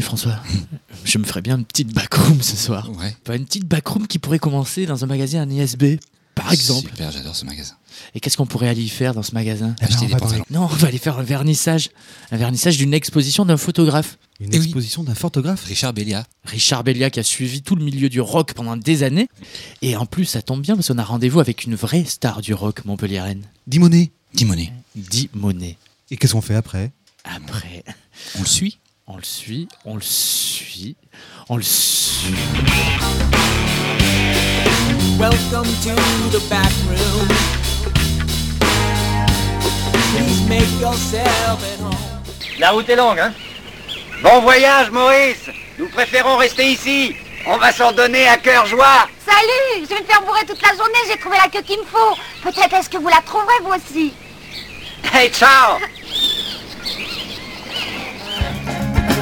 François, je me ferais bien une petite backroom ce soir. Ouais. Pas une petite backroom qui pourrait commencer dans un magasin un ISB, par exemple. Super, j'adore ce magasin. Et qu'est-ce qu'on pourrait aller y faire dans ce magasin? Eh ben, Acheter des pantalons. Non, on va aller faire un vernissage. Un vernissage d'une exposition d'un photographe. Une Eh oui. exposition d'un photographe? Richard Bellia. Richard Bellia qui a suivi tout le milieu du rock pendant des années. Et en plus, ça tombe bien parce qu'on a rendez-vous avec une vraie star du rock montpelliéraine. Dimoné. Timonet. Di Monet. Et qu'est-ce qu'on fait après? Après, On le suit on le suit, on le suit, on le suit. Welcome to the back room. Please make yourself at home. La route est longue, hein? Bon voyage, Maurice Nous préférons rester ici. On va s'en donner à cœur joie. Salut Je vais me faire bourrer toute la journée, j'ai trouvé la queue qu'il me faut. Peut-être est-ce que vous la trouverez vous aussi Hey, ciao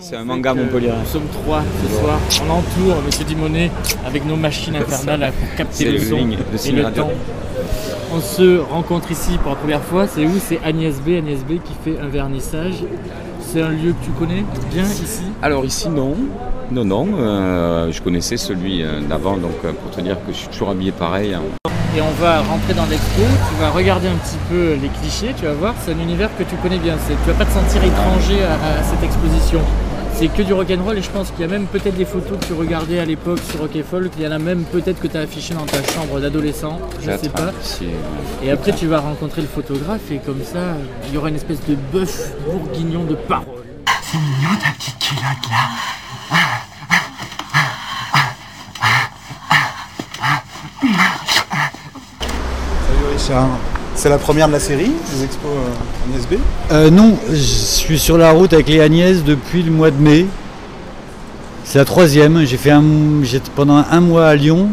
C'est un manga Montpellier. Nous sommes trois ce soir. On entoure Monsieur Dimonet avec nos machines infernales pour capter le son ligne et le Radio. temps. On se rencontre ici pour la première fois. C'est où? C'est Agnès B. Agnès B qui fait un vernissage. C'est un lieu que tu connais bien ici? Alors ici, non. Non, non. euh, je connaissais celui euh, d'avant, donc euh, pour te dire que je suis toujours habillé pareil. hein. Et on va rentrer dans l'expo. Tu vas regarder un petit peu les clichés. Tu vas voir, c'est un univers que tu connais bien. C'est- Tu vas pas te sentir étranger à, à cette exposition. C'est que du rock'n'roll et je pense qu'il y a même peut-être des photos que tu regardais à l'époque sur Rock et Folk. Il y en a même peut-être que tu as affiché dans ta chambre d'adolescent. Je sais pas. Et après, tu vas rencontrer le photographe et comme ça, il y aura une espèce de bœuf bourguignon de paroles. Salut Richard. C'est la première de la série des expos euh, en SB Euh, non, je suis sur la route avec les Agnès depuis le mois de mai. C'est la troisième. J'ai fait un, pendant un mois à Lyon,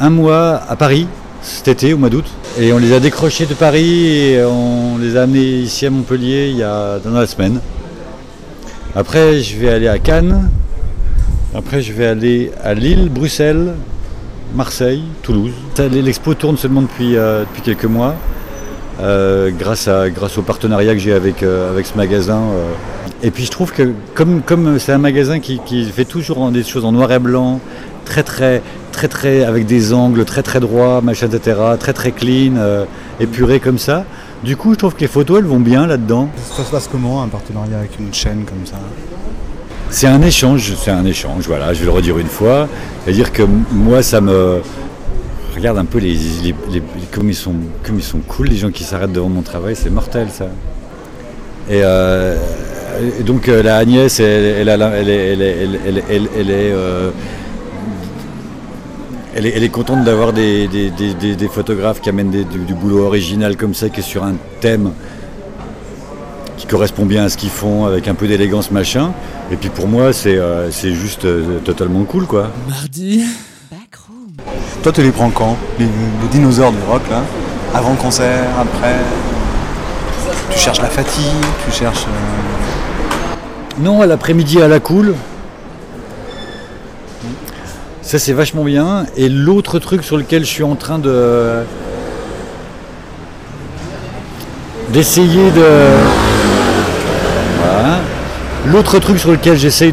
un mois à Paris cet été au mois d'août. Et on les a décrochés de Paris et on les a amenés ici à Montpellier il y a dans la semaine. Après, je vais aller à Cannes. Après, je vais aller à Lille, Bruxelles, Marseille, Toulouse. L'expo tourne seulement depuis, euh, quelques mois. euh, grâce, au partenariat que j'ai avec, euh, ce magasin. Et puis je trouve que comme c'est un magasin qui, fait toujours des choses en noir et blanc, très très avec des angles très très droits, machin, etc., très très clean, épuré comme ça. Du coup, je trouve que les photos elles vont bien là-dedans. Ça se passe comment un partenariat avec une chaîne comme ça? C'est un échange, c'est un échange, voilà, je vais le redire une fois. C'est-à-dire que moi, ça me. Regarde un peu les, comme, ils sont, comme ils sont cool, les gens qui s'arrêtent devant mon travail, c'est mortel ça. Et, euh, donc euh, la Agnès, elle, elle, est, contente d'avoir des, des- des- photographes qui amènent du boulot original comme ça, qui est sur un thème qui correspond bien à ce qu'ils font, avec un peu d'élégance machin. Et puis pour moi, c'est euh, c'est juste euh, totalement cool quoi. Mardi. Toi, tu les prends quand? Les, les dinosaures du rock, là? Avant le concert, après? Tu cherches la fatigue, tu cherches. euh, Non, à l'après-midi à la cool. Ça c'est vachement bien. Et l'autre truc sur lequel je suis en train de d'essayer de. L'autre truc sur lequel j'essaye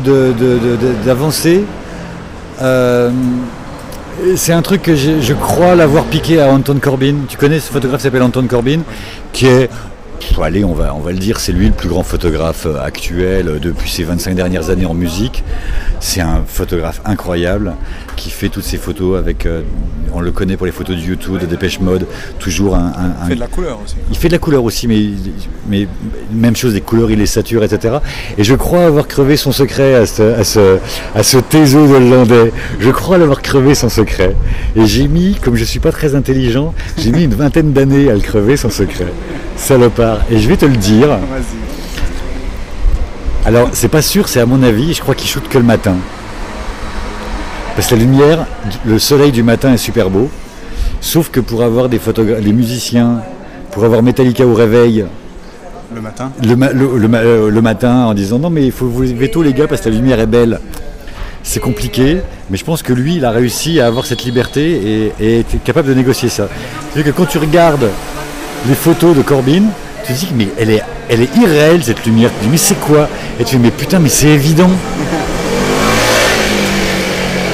d'avancer, euh, c'est un truc que je, crois l'avoir piqué à Anton Corbin. Tu connais ce photographe qui s'appelle Anton Corbin, qui est allez, on va, on va le dire, c'est lui le plus grand photographe euh, actuel euh, depuis ces 25 dernières années en musique. C'est un photographe incroyable qui fait toutes ses photos avec. euh, on le connaît pour les photos de YouTube, de Dépêche Mode, toujours un. un- Il fait de la couleur aussi. il fait de la couleur aussi, mais, mais même chose, des couleurs, il les sature, etc. Et je crois avoir crevé son secret à ce, à ce, à ce hollandais. Je crois l'avoir crevé son secret. Et j'ai mis, comme je suis pas très intelligent, j'ai mis une vingtaine d'années à le crever son secret. Salopard. Et je vais te le dire. Vas-y. Alors, c'est pas sûr, c'est à mon avis, je crois qu'il shoot que le matin. Parce que la lumière, le soleil du matin est super beau. Sauf que pour avoir des photographes, des musiciens, pour avoir Metallica au réveil, Le matin. le, ma- le- le ma- euh, le matin en disant non mais il faut vous lever tôt les gars parce que la lumière est belle. C'est compliqué, mais je pense que lui, il a réussi à avoir cette liberté et, et est capable de négocier ça. C'est-à-dire que quand tu regardes les photos de Corbin, tu te dis mais elle est, elle est irréelle cette lumière. Tu dis mais c'est quoi? Et tu dis mais putain mais c'est évident.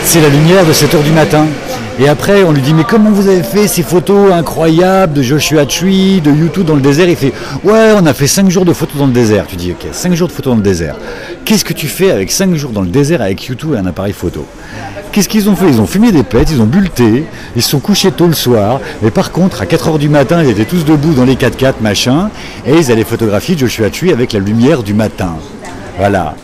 C'est la lumière de 7h du matin. Et après, on lui dit, mais comment vous avez fait ces photos incroyables de Joshua Tree, de YouTube dans le désert? Il fait, ouais, on a fait 5 jours de photos dans le désert. Tu dis, ok, 5 jours de photos dans le désert. Qu'est-ce que tu fais avec 5 jours dans le désert avec YouTube et un appareil photo Qu'est-ce qu'ils ont fait Ils ont fumé des pètes, ils ont bu le thé, ils se sont couchés tôt le soir, mais par contre, à 4h du matin, ils étaient tous debout dans les 4x4, machin, et ils allaient photographier Joshua Tree avec la lumière du matin. Voilà.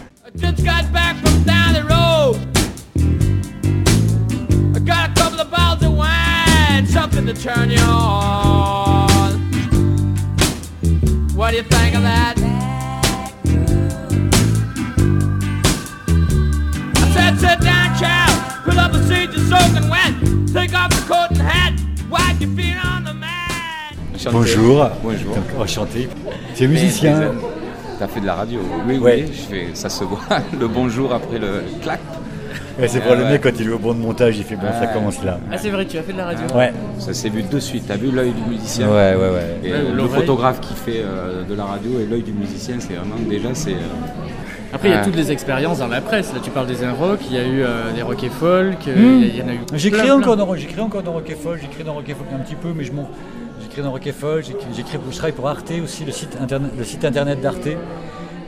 Bonjour. Bonjour. Enchanté. Tu es musicien T'as fait de la radio Oui, Ouais. oui, je fais, ça se voit. Le bonjour après le clap. Ouais, c'est pour le ouais. mec quand il est au bon de montage, il fait bon, ça commence là. Ah, c'est vrai, tu as fait de la radio. Ouais, Ça s'est vu de suite. T'as vu l'œil du musicien ouais, ouais, ouais. Et Ouais, euh, le photographe qui fait euh, de la radio et l'œil du musicien, c'est vraiment déjà c'est. euh, Après, il y a toutes les expériences dans la presse. Là, tu parles des rock, il y a eu euh, des rock et folk, euh, Hmm. il y, en a eu. J'écris encore, dans, j'écris encore dans Rock et Folk, j'écris dans Rock et Folk un petit peu, mais je m'en. J'écris dans Rock et Folk, j'écris, je travaille pour Arte aussi, le site internet, le site internet d'Arte,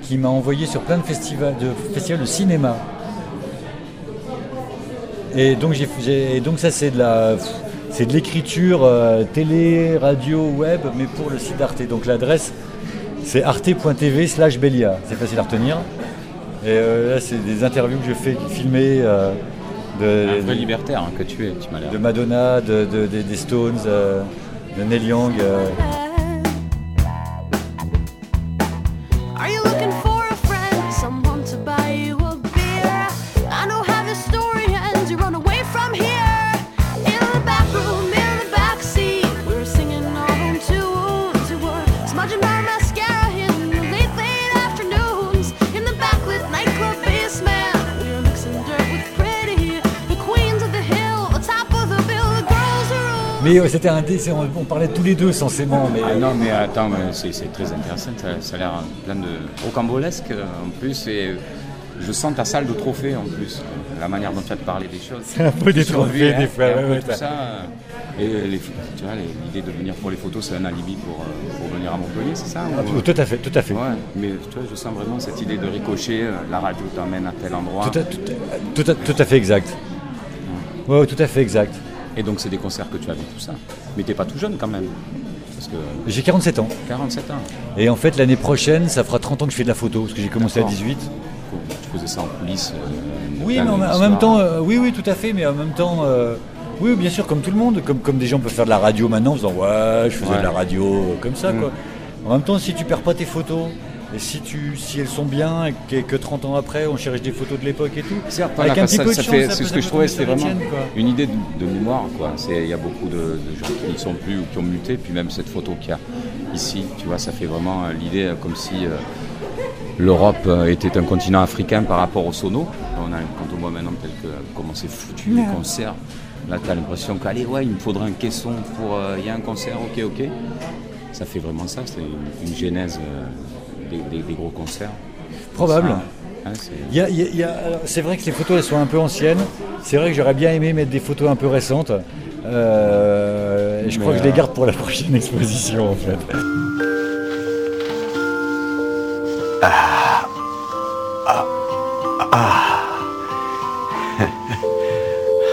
qui m'a envoyé sur plein de festivals de, festivals de cinéma. Et donc, j'ai, donc ça c'est de la. C'est de l'écriture euh, télé, radio, web, mais pour le site d'Arte. Donc l'adresse, c'est arte.tv slash Belia. C'est facile à retenir. Et euh, là, c'est des interviews que je fais filmées euh, de, un vrai libertaire hein, que tu es, tu m'as l'air. de Madonna, de, de- de- des Stones, euh, de Neil Young. Mais euh, c'était un dé- on, parlait tous les deux censément. Mais, Ah non, mais attends, c'est très intéressant, ça, ça a l'air plein de rocambolesque euh, en plus. Et je sens ta salle de trophées en plus, euh, la manière dont tu as de parler des choses. C'est un peu des trophées, hein, des fois, et un ouais, peu ouais, tout t'as- ça. Et les, tu vois, les- l'idée de venir pour les photos, c'est un alibi pour, pour venir à Montpellier, c'est ça Ah, ou- tout, à fait, tout à fait. Ouais, mais tu vois, je sens vraiment cette idée de ricocher, la radio t'emmène à tel endroit. Tout à, tout à- tout à- tout à fait exact. Ouais, tout à fait exact. Et donc, c'est des concerts que tu as vu, tout ça. Mais t'es pas tout jeune quand même. Parce que J'ai 47 ans. 47 ans. Et en fait, l'année prochaine, ça fera 30 ans que je fais de la photo, parce que j'ai commencé à D'accord. 18. Tu faisais ça en coulisses. euh, Oui, mais en, même temps, euh, oui, oui, tout à fait, mais en même temps, euh, oui, bien sûr, comme tout le monde, comme, comme des gens peuvent faire de la radio maintenant, en disant ouais, je faisais Ouais. de la radio, comme ça, Mm. quoi. En même temps, si tu perds pas tes photos, et si, tu, si elles sont bien, et que, que 30 ans après, on cherche des photos de l'époque et tout, Certes, avec voilà, un petit ça- peu de ça chance, fait- ça c'est ce que je trouvais, c'était vraiment tienne, une idée de, de mémoire. Il y a beaucoup de, de gens qui n'y sont plus ou qui ont muté, puis même cette photo qu'il y a ici, tu vois, ça fait vraiment euh, l'idée euh, comme si euh, l'Europe était un continent africain par rapport au sono. On a, quand on voit maintenant tel que, comment c'est foutu les concerts, là tu as l'impression qu'allez, ouais, il me faudrait un caisson pour. euh, Il y a un concert, ok, ok. Ça fait vraiment ça, c'est une, une genèse euh, des, gros concerts. Probable. Hein, c'est- vrai que les photos elles sont un peu anciennes. C'est vrai que j'aurais bien aimé mettre des photos un peu récentes. Euh, et je crois que je les euh, garde pour la prochaine exposition en fait. Ah. Ah. Ah.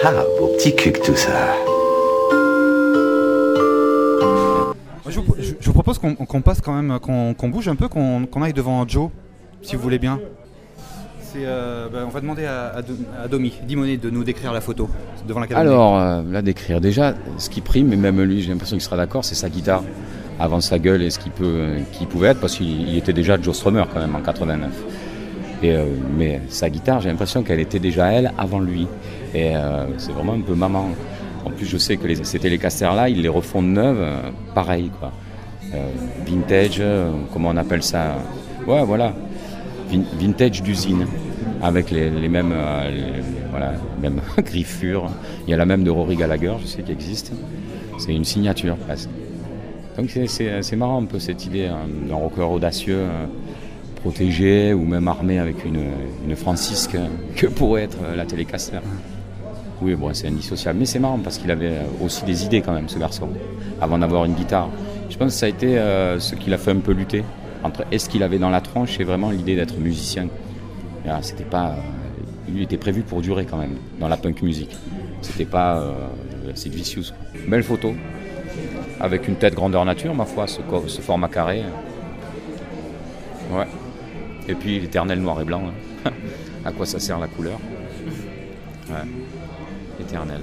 Ah, beau petit cul que tout ça. Propose qu'on qu'on passe quand même, qu'on bouge un peu, qu'on aille devant Joe, si vous voulez bien. Euh, bah, on va demander à, à, Do- à Domi, Dimonet, de nous décrire la photo devant la caméra. Alors, euh, là, d'écrire. Déjà, ce qui prime, et même lui, j'ai l'impression qu'il sera d'accord, c'est sa guitare. Avant sa gueule et ce qu'il euh, qu'il pouvait être, parce qu'il il était déjà Joe Strummer quand même en 89. Et, euh, mais sa guitare, j'ai l'impression qu'elle était déjà elle avant lui. Et euh, c'est vraiment un peu maman. En plus, je sais que les, ces Telecaster-là, ils les refont neuves, pareil, quoi. Euh, vintage, euh, comment on appelle ça Ouais, voilà. Vin- vintage d'usine, avec les, mêmes, euh, voilà, mêmes griffures. Il y a la même de Rory Gallagher, je sais, qui existe. C'est une signature presque. Donc c'est- marrant un peu cette idée hein, d'un rocker audacieux, protégé ou même armé avec une, une francisque que pourrait être la Telecaster. Oui, bon, c'est indissociable. Mais c'est marrant parce qu'il avait aussi des idées quand même, ce garçon, avant d'avoir une guitare. Je pense que ça a été euh, ce qui l'a fait un peu lutter entre est-ce qu'il avait dans la tronche et vraiment l'idée d'être musicien. Alors, C'était pas, euh, il était prévu pour durer quand même dans la punk music. C'était pas euh, Sid Vicious. Belle photo, avec une tête grandeur nature, ma foi, ce format carré. Ouais. Et puis l'éternel noir et blanc. hein. à quoi ça sert la couleur? Ouais. Éternel.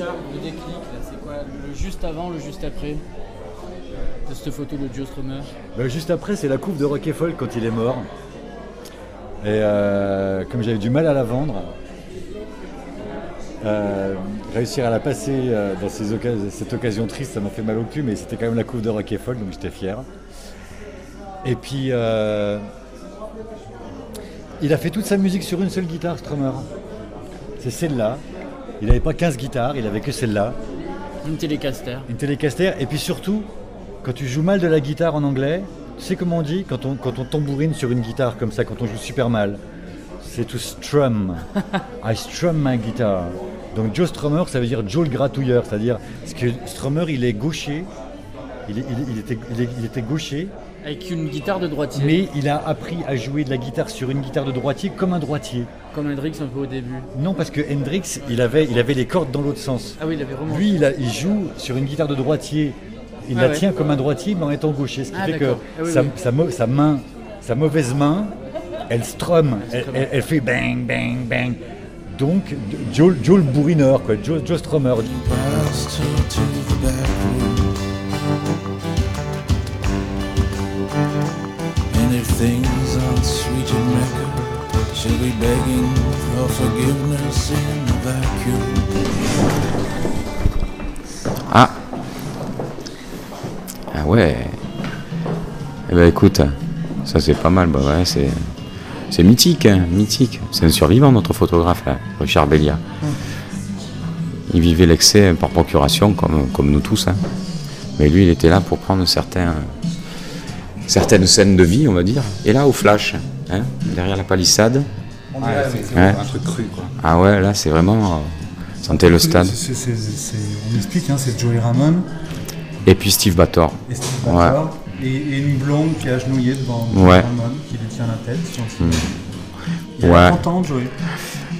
Le déclic, c'est quoi Le juste avant, le juste après de cette photo de Joe Strummer? Bah, juste après, c'est la coupe de Rock Folk quand il est mort. Et euh, comme j'avais du mal à la vendre, euh, réussir à la passer euh, dans cette occasion triste, ça m'a fait mal au cul, mais c'était quand même la coupe de Rock Folk, donc j'étais fier. Et puis, il a fait toute sa musique sur une seule guitare, Strummer. C'est celle-là. Il n'avait pas 15 guitares, il avait que celle-là. Une télécaster. Une télécaster. Et puis surtout, quand tu joues mal de la guitare en anglais, tu sais comment on dit quand on, quand on tambourine sur une guitare comme ça, quand on joue super mal? C'est to strum. I strum my guitar. Donc Joe Strummer, ça veut dire Joe le gratouilleur. C'est-à-dire, parce que Strummer, il est gaucher. Était, il était gaucher. Avec une guitare de droitier. Mais il a appris à jouer de la guitare sur une guitare de droitier comme un droitier. Comme Hendrix un peu au début. Non, parce que Hendrix, il avait, il avait les cordes dans l'autre sens. Ah oui, il avait vraiment. Lui, il, a- il joue sur une guitare de droitier. Il Ah la ouais. tient comme un droitier, mais en étant gaucher. Ce qui Ah, fait que. Ah oui, sa, oui. sa mau- sa main, sa mauvaise main, elle strum. Elle, elle- elle fait bang, bang, bang. Donc, Joe, Joe le bourrineur, quoi. Joe, Joe Strummer. Be begging for forgiveness in the vacuum. Ah Ah ouais Eh ben écoute, ça c'est pas mal, bah ouais, c'est. C'est mythique, hein, mythique. C'est un survivant, notre photographe, là, Richard Bellia. Il vivait l'excès par procuration, comme, comme nous tous. hein. Mais lui, il était là pour prendre certains, certaines scènes de vie, on va dire. Et là, au flash, hein, derrière la palissade. On dirait, mais c'est un truc cru, quoi. Ah ouais, là, c'est vraiment. euh, Sentez le stade. On explique, hein, c'est Joey Ramone Et puis Steve Bator. et Steve Ouais. Bator, et, et une blonde qui est agenouillée devant Joey Ouais. Ramone, qui lui tient la tête, gentiment. Il Ouais. a Joey.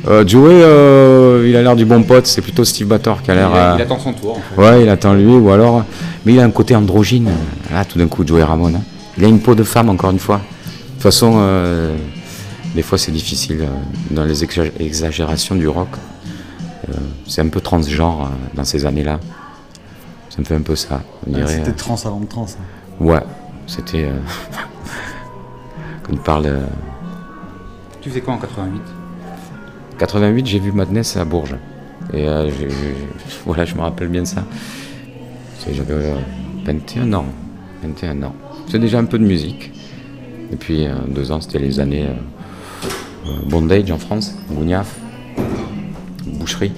Euh, Joey, euh, il a l'air du bon pote, c'est plutôt Steve Bator qui a l'air. Il- euh, il attend son tour, en fait. Ouais, il attend lui, ou alors. Mais il a un côté androgyne, là, tout d'un coup, Joey Ramone. hein. Il a une peau de femme, encore une fois. De toute façon, des fois, c'est difficile euh, dans les exa- exagérations du rock. Euh, c'est un peu transgenre euh, dans ces années-là. Ça me fait un peu ça, dirait. C'était euh, trans avant de trans. hein. Ouais, c'était. euh, Quand il parle. euh, Tu faisais quoi en 88 88, j'ai vu Madness à Bourges. Et euh, voilà, je me rappelle bien de ça. J'avais euh, 21 ans. 21 ans. C'est déjà un peu de musique. Et puis, euh, deux ans, c'était les années bondage en France, Gouniaf, boucherie.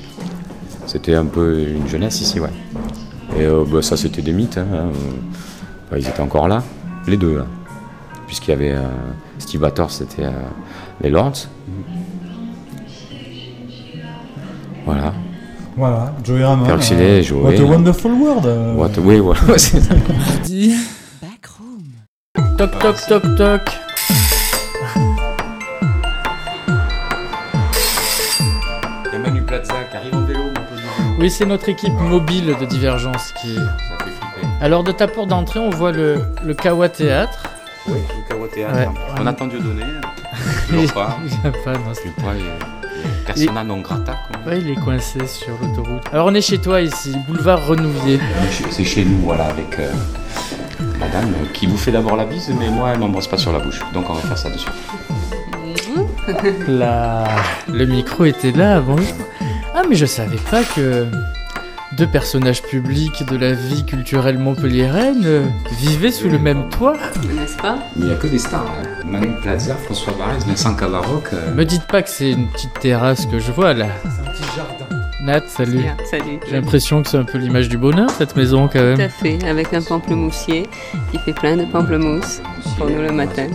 C'était un peu une jeunesse ici, ouais. Et euh, bah, ça, c'était des mythes. hein, euh, bah, ils étaient encore là, les deux. Là. puisqu'il y avait euh, Steve Hatter, c'était euh, les Lords. Voilà. Voilà, Joey Ramone. Persilé, euh, Joey. What a Wonderful World. euh. What- oui, voilà, c'est ça. Mardi. Toc toc toc toc. Oui, c'est notre équipe mobile de Divergence qui. Ça fait flipper. Alors de ta porte d'entrée, on voit le, le Kawa Théâtre. Oui, le Kawa Théâtre. Ouais. On attend Dieu donné. Toujours pas. Il y a pas, non, pas. il y a- il y a Persona non grata. quoi. Ouais, il est coincé sur l'autoroute. Alors on est chez toi ici, boulevard Renouvier. C'est chez nous, voilà, avec euh, madame euh, qui vous fait d'abord la bise, mais moi, elle m'embrasse pas sur la bouche. Donc on va faire ça dessus. La... Le micro était là, bonjour. Ah mais je savais pas que deux personnages publics de la vie culturelle montpelliéraine euh, vivaient sous le même toit. N'est-ce pas? Mais il n'y a que des stars. hein. Manu Plaza, François Barès, Vincent Cavaroc. euh, Me dites pas que c'est une petite terrasse que je vois là. C'est un petit jardin. Nat, salut. Bien, Salut. J'ai l'impression que c'est un peu l'image du bonheur cette maison quand Tout même. à fait, avec un pamplemoussier qui fait plein de pamplemousse pour nous le matin.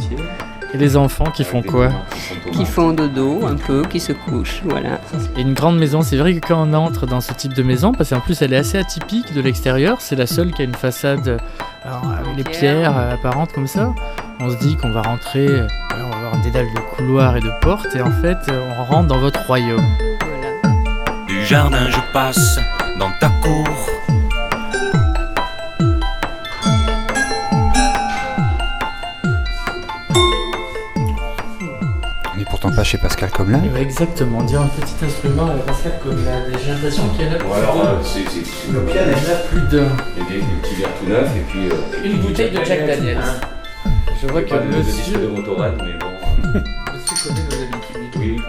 Et les enfants qui font quoi Qui font dodo un peu, qui se couchent, voilà. Et une grande maison, c'est vrai que quand on entre dans ce type de maison, parce qu'en plus elle est assez atypique de l'extérieur, c'est la seule qui a une façade alors, avec les pierres euh, apparentes comme ça. On se dit qu'on va rentrer, euh, on va avoir un dédale de couloirs et de portes, et en fait euh, on rentre dans votre royaume. Du jardin je passe dans ta cour. Pourtant pas chez Pascal comme là. Ouais, exactement, dire un petit instrument à Pascal comme là, j'ai l'impression qu'il y en a plus Ou alors, d'un. euh, c'est- Le piano, il y en a plus d'un. A des, petits verres tout neufs et puis. euh, Une bouteille de Jack Daniels. Je vois que pas de- de disque monsieur... de Motorhead, mais bon. monsieur connaît nos habitudes. Oui.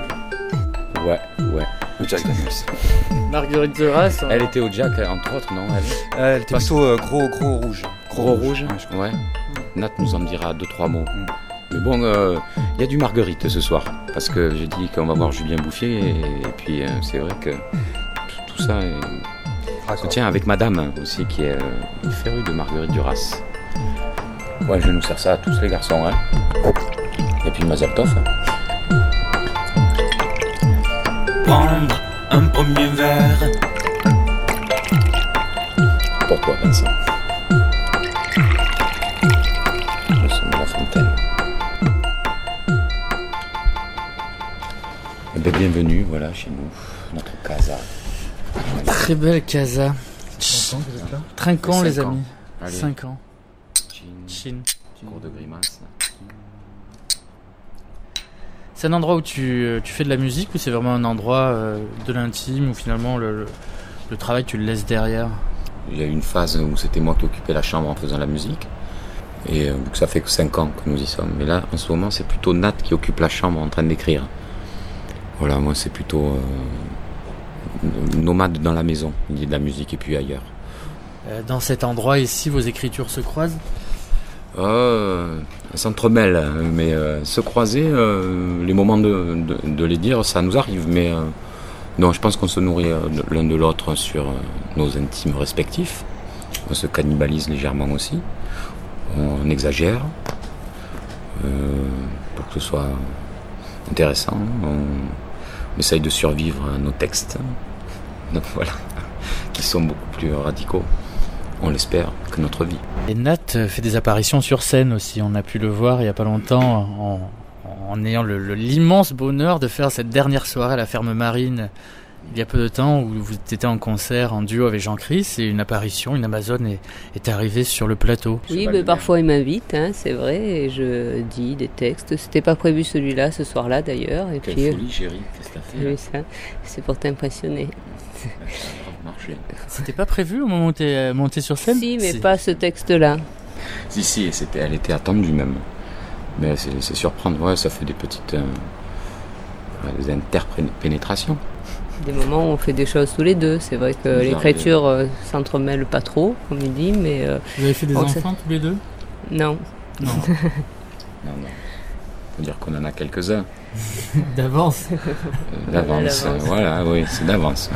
Ouais, ouais. Jack Daniels. Marguerite Duras. Elle était au Jack, entre autres, non elle? Euh, elle était plutôt euh, gros, gros rouge. Gros rouge Ouais, crois. Ouais. Nat nous en dira deux, trois mots. Mais bon, euh, il y a du Marguerite ce soir. Parce que j'ai dit qu'on va voir Julien Bouffier. Et, et puis, euh, c'est vrai que tout, ça est- se tient avec madame aussi, qui est euh, une férue de Marguerite Duras. Ouais, je nous sers ça à tous les garçons. Hein. Et puis Mazel Tov. Prendre un premier verre. Pour toi, Vincent? Bienvenue, voilà, chez nous, notre casa. Très belle casa. Vous êtes là Cinq les ans. amis. Allez. 5 ans. Chine. Cours de grimace. C'est un endroit où tu, euh, tu fais de la musique ou c'est vraiment un endroit euh, de l'intime où finalement le, le- le travail tu le laisses derrière? Il y a eu une phase où c'était moi qui occupais la chambre en faisant la musique. Et euh, ça fait que 5 ans que nous y sommes. Mais là, en ce moment, c'est plutôt Nat qui occupe la chambre en train d'écrire. Voilà, moi, c'est plutôt euh, nomade dans la maison. Il y a de la musique et puis ailleurs. Euh, Dans cet endroit ici, vos écritures se croisent? Euh, elles s'entremêlent, mais euh, se croiser, euh, les moments de, de- de les dire, ça nous arrive. Mais non, je pense qu'on se nourrit l'un de l'autre sur nos intimes respectifs. On se cannibalise légèrement aussi. On exagère pour que ce soit intéressant. On essaye de survivre à nos textes. Donc voilà, qui sont beaucoup plus radicaux, on l'espère, que notre vie. Et Nat euh, fait des apparitions sur scène aussi. On a pu le voir il y a pas longtemps en, ayant l'immense bonheur de faire cette dernière soirée à la ferme marine il y a peu de temps où vous étiez en concert en duo avec Jean-Chris et une apparition, une Amazone est, est arrivée sur le plateau. Oui, mais parfois il m'invite, hein, c'est vrai, et je dis des textes. C'était pas prévu celui-là, ce soir-là d'ailleurs. Et Quelle puis, folie, chérie, qu'est-ce que t'as fait c'est pour t'impressionner. C'était pas prévu au moment où t'es euh, monté sur scène Si, mais pas ce texte-là. Si, si, et elle était attendue même. Mais c'est, surprendre, ouais, ça fait des petites euh, des interpénétrations. Des moments où on fait des choses tous les deux. C'est vrai que l'écriture euh, s'entremêle pas trop, comme il dit, mais. euh, Vous avez fait des enfants tous les deux? Non. Non. Non, non. Faut dire qu'on en a quelques-uns. D'avance. Euh, D'avance, D'avance. euh, voilà, oui, c'est d'avance.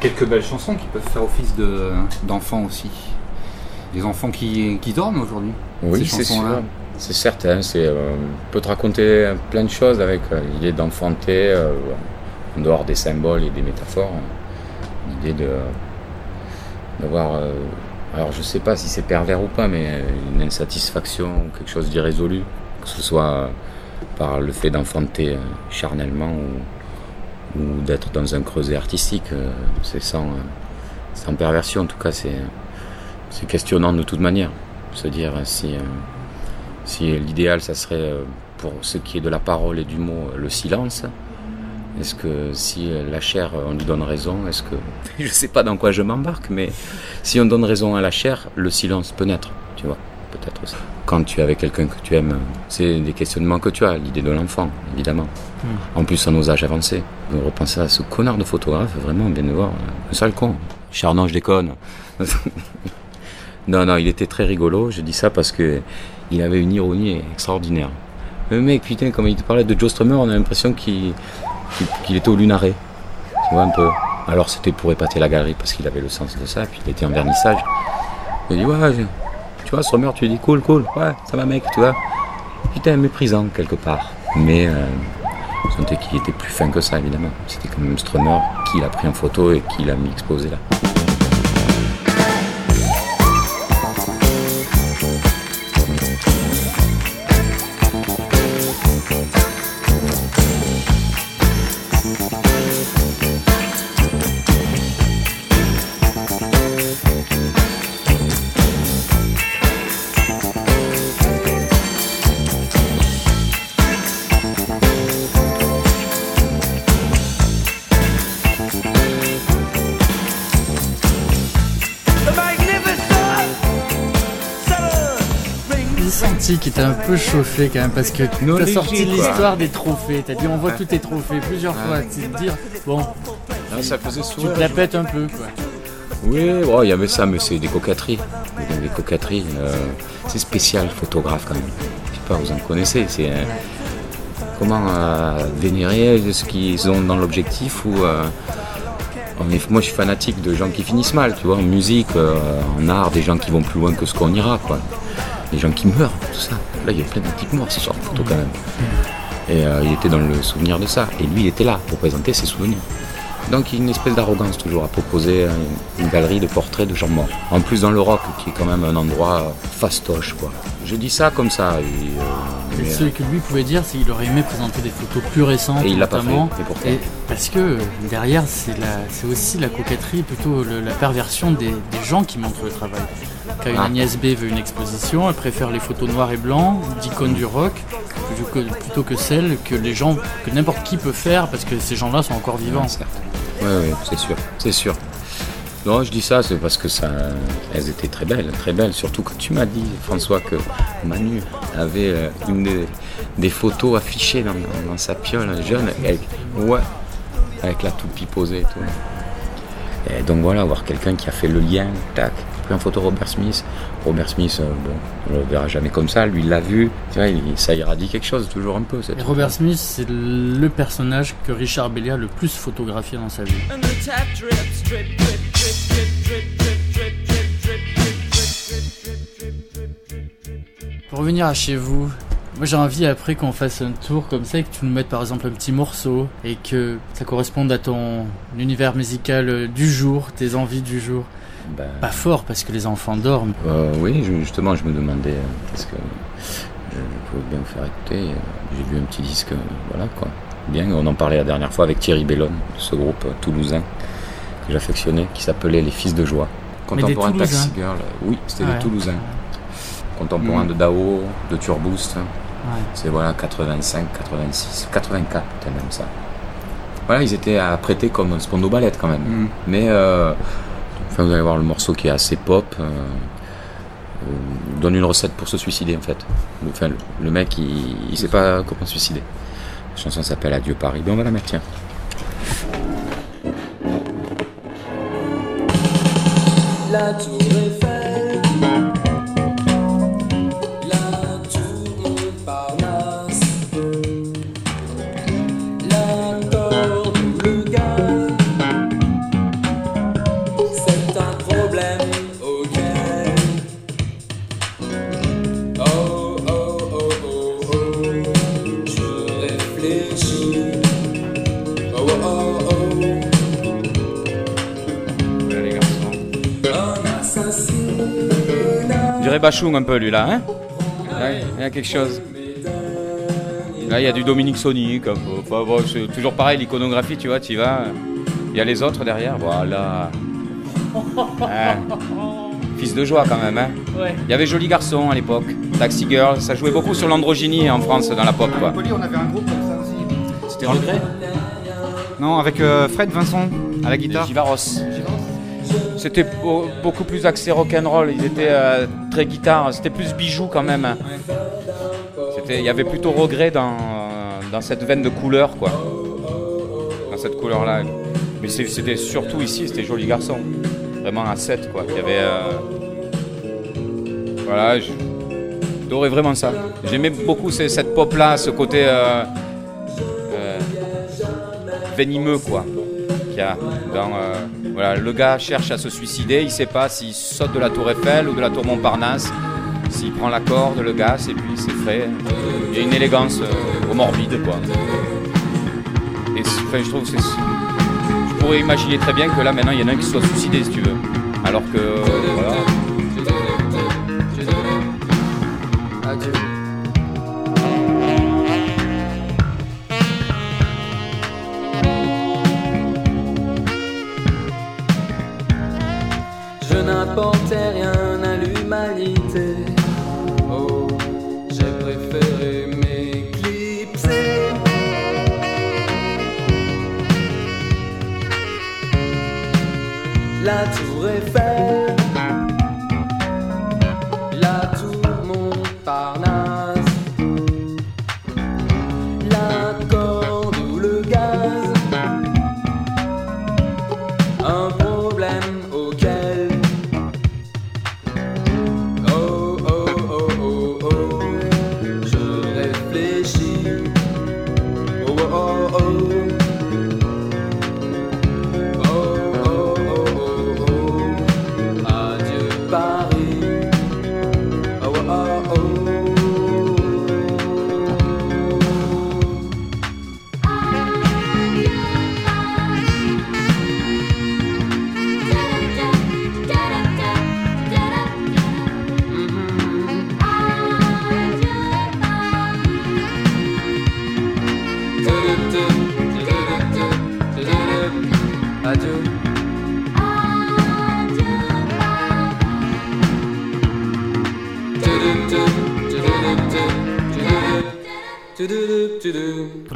Quelques belles chansons qui peuvent faire office de- d'enfants aussi. Des enfants qui, qui dorment aujourd'hui. Oui, ces c'est sûr. c'est certain. C'est, euh, on peut te raconter plein de choses avec euh, l'idée d'enfanter, euh, en dehors des symboles et des métaphores, l'idée de d'avoir, euh, alors je sais pas si c'est pervers ou pas, mais une insatisfaction, quelque chose d'irrésolu, que ce soit par le fait d'enfanter euh, charnellement ou, ou d'être dans un creuset artistique, euh, c'est sans, perversion en tout cas, c'est c'est questionnant de toute manière. Se dire si, si l'idéal, ça serait pour ce qui est de la parole et du mot, le silence. Est-ce que si la chair, on lui donne raison, est-ce que... Je sais pas dans quoi je m'embarque, mais si on donne raison à la chair, le silence peut naître, tu vois, peut-être aussi. Quand tu es avec quelqu'un que tu aimes, c'est des questionnements que tu as, l'idée de l'enfant, évidemment. En plus, à nos âges avancés. De repenser à ce connard de photographe, vraiment, bien de voir, un sale con. Chardon, je déconne. non, non, il était très rigolo. Je dis ça parce que il avait une ironie extraordinaire. Le mec, putain, comme il te parlait de Joe Strummer, on a l'impression qu'il qu'il- était au lunaret. Tu vois, un peu. Alors, c'était pour épater la galerie parce qu'il avait le sens de ça. Puis, il était en vernissage. Il dit, ouais, tu vois, Strummer, tu dis, cool, cool, ouais, ça va, mec, tu vois. Putain, méprisant, quelque part. Mais, euh, je sentais qu'il était plus fin que ça, évidemment. C'était quand même Strummer qui l'a pris en photo et qui l'a mis exposé là. Qu'il était un peu chauffé quand même parce que tu as sorti l'histoire des trophées. T'as dit on voit tous tes trophées plusieurs fois. C'est de dire bon, Ah, ça faisait tu te la pètes un peu quoi. Oui, bon, il y avait ça, mais c'est des coquetteries. Des, coquetteries. euh, c'est spécial, photographe quand même. Je sais pas, vous en connaissez. C'est euh, comment euh, vénérer ce qu'ils ont dans l'objectif ou. est- moi, je suis fanatique de gens qui finissent mal, tu vois, en musique, en art, des gens qui vont plus loin que ce qu'on ira, quoi. Des gens qui meurent, tout ça. Là, il y a plein de types morts ce soir photo quand même. Et euh, il était dans le souvenir de ça. Et lui, il était là pour présenter ses souvenirs. Donc il y a une espèce d'arrogance toujours à proposer une galerie de portraits de gens morts. En plus dans le rock, qui est quand même un endroit euh, fastoche, quoi. Je dis ça comme ça. Et, euh, ce que lui pouvait dire, c'est qu'il aurait aimé présenter des photos plus récentes. Et il l'a pas fait. Et pourquoi parce que derrière, c'est aussi la coquetterie, plutôt le- la perversion des, des gens qui montrent le travail. Quand une Ah. Agnès B veut une exposition, elle préfère les photos noires et blancs d'icônes du rock plutôt que, plutôt que celles que les gens, que n'importe qui peut faire parce que ces gens-là sont encore vivants. Certes. Ouais, ouais, c'est sûr, c'est sûr. Non, je dis ça, c'est parce que ça, elles étaient très belles, très belles. Surtout que tu m'as dit, François, que Manu avait euh, une des, photos affichées dans sa piole jeune, avec, ouais, avec la toupie posée et tout. Et donc voilà, voir quelqu'un qui a fait le lien, tac, pris en photo Robert Smith. Robert Smith, bon, on le verra jamais comme ça. Lui, il l'a vu. Tu vois, ça irradie quelque chose, toujours un peu. Robert Smith, c'est le personnage que Richard Belli a le plus photographié dans sa vie. Pour revenir à chez vous, moi j'ai envie après qu'on fasse un tour comme ça et que tu nous mettes par exemple un petit morceau et que ça corresponde à ton univers musical du jour, tes envies du jour. Ben, Pas fort parce que les enfants dorment. Euh, oui, justement, je me demandais euh, qu'est-ce que je pouvais bien vous faire écouter. euh, J'ai vu un petit disque, euh, voilà quoi. Bien, on en parlait la dernière fois avec Thierry Bellon, de ce groupe euh, toulousain que j'affectionnais, qui s'appelait Les Fils de Joie. Contemporain de Taxi. Girl, euh, oui, c'était Ouais. des Toulousains. Contemporain Mm. de Dao, de Turboost. Ouais. C'est voilà 85, 86, 84 peut-être même ça. Voilà, ils étaient apprêtés comme Spondo Ballet quand même. Mm. Mais euh, enfin, vous allez voir le morceau qui est assez pop. euh, euh, donne une recette pour se suicider en fait. Le, enfin, le, mec il, sait pas comment se suicider. La chanson s'appelle Adieu Paris. Ben on va la mettre tiens. La tour Eiffel, Bachung un peu lui là, hein Ouais, Il y a quelque chose. Là, il y a du Dominique Sonic. un peu. Enfin, bon, c'est toujours pareil, l'iconographie, tu vois, tu y vas. Il y a les autres derrière, voilà. Ouais. Fils de joie quand même, hein Ouais. Il y avait Joli Garçon à l'époque, Taxi Girl, ça jouait beaucoup sur l'androgynie en France dans la pop, quoi. on avait un groupe comme ça aussi. C'était Regret Non, avec euh, Fred Vincent à la guitare. Givaros. C'était beau- beaucoup plus axé rock'n'roll, ils étaient euh, très guitare, c'était plus bijoux quand même. Il y avait plutôt regret dans, dans cette veine de couleur, quoi. Dans cette couleur-là. Mais c'était surtout ici, c'était Joli Garçon. Vraiment à 7, quoi. Il y avait. euh, Voilà, j'adorais vraiment ça. J'aimais beaucoup ce- cette pop-là, ce côté. euh, euh, venimeux, quoi. Qu'il y a dans, euh, voilà, le gars cherche à se suicider, il sait pas s'il saute de la tour Eiffel ou de la tour Montparnasse, s'il prend la corde, le gars, et puis c'est frais. Il y a une élégance euh, morbide, quoi. Et je pourrais imaginer très bien que là maintenant il y en a un qui se soit suicidé si tu veux. Alors que. euh.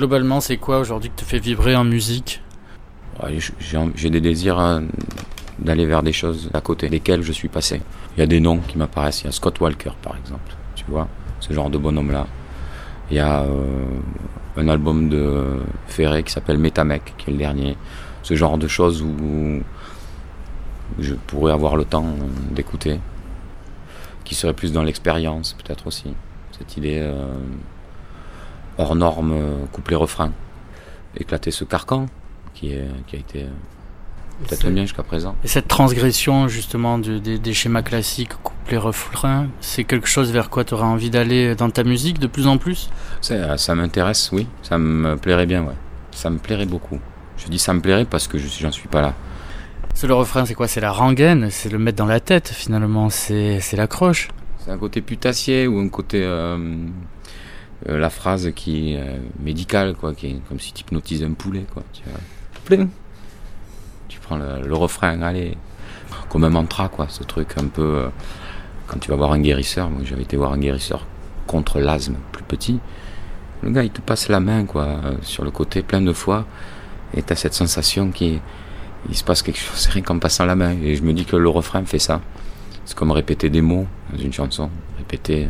Globalement, c'est quoi aujourd'hui que te fait vibrer en musique j'ai des désirs euh, d'aller vers des choses à côté desquelles je suis passé. Il y a des noms qui m'apparaissent. Il y a Scott Walker, par exemple. Tu vois, ce genre de bonhomme-là. Il y a euh, un album de Ferré qui s'appelle Metamec, qui est le dernier. Ce genre de choses où, où je pourrais avoir le temps d'écouter. Qui serait plus dans l'expérience, peut-être aussi. Cette idée euh, hors norme, euh, couplet-refrain. Éclater ce carcan qui, est, qui a été euh, peut-être mien jusqu'à présent. Et cette transgression justement du- des, des schémas classiques, couplet refrain, c'est quelque chose vers quoi tu auras envie d'aller dans ta musique de plus en plus? Ça, ça m'intéresse, oui. Ça me plairait bien, ouais. Ça me plairait beaucoup. Je dis ça me plairait parce que je j'en suis pas là. C'est le refrain, c'est quoi? C'est la rengaine, c'est le mettre dans la tête finalement, c'est c'est l'accroche. C'est un côté putassier ou un côté euh, euh, la phrase qui est euh, médicale, quoi, qui est comme si tu hypnotisais un poulet, quoi. Tu vois. Pling. Tu prends le, le refrain, allez, comme un mantra, quoi. Ce truc un peu euh, quand tu vas voir un guérisseur. Moi, j'avais été voir un guérisseur contre l'asthme, plus petit. Le gars, il te passe la main, quoi, sur le côté plein de fois, et t'as cette sensation qui il se passe quelque chose rien qu'en passant la main. Et je me dis que le refrain fait ça. C'est comme répéter des mots dans une chanson. Répéter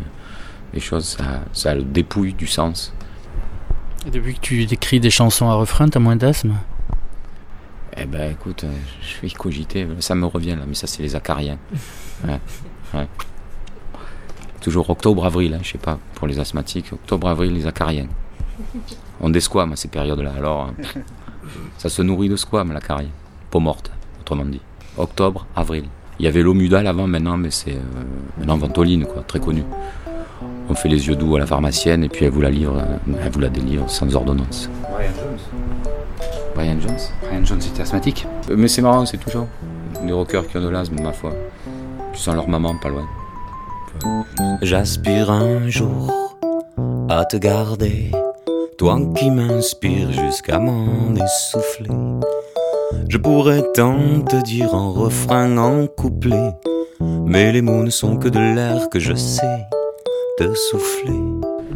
des choses, ça, ça le dépouille du sens. Et depuis que tu écris des chansons à refrain, t'as moins d'asthme? Eh ben écoute, euh, je vais y cogiter, ça me revient là, mais ça c'est les acariens. Ouais, ouais. Toujours octobre-avril, hein, je sais pas, pour les asthmatiques, octobre-avril, les acariens. On des squames à ces périodes-là, alors euh, ça se nourrit de squames l'acarien. Peau morte, autrement dit. Octobre, avril. Il y avait l'omudal avant, maintenant, mais c'est euh, maintenant Ventoline, quoi, très connu. On fait les yeux doux à la pharmacienne et puis elle vous la livre, elle vous la délivre sans ordonnance. Brian Jones. Brian Jones Brian Jones était asthmatique. Euh, Mais c'est marrant, c'est toujours des rockers qui ont de l'asthme, ma foi. Tu sens leur maman pas loin. J'aspire un jour à te garder, toi qui m'inspires jusqu'à m'en essouffler. Je pourrais tant te dire en refrain, en couplet, mais les mots ne sont que de l'air que je sais te souffler.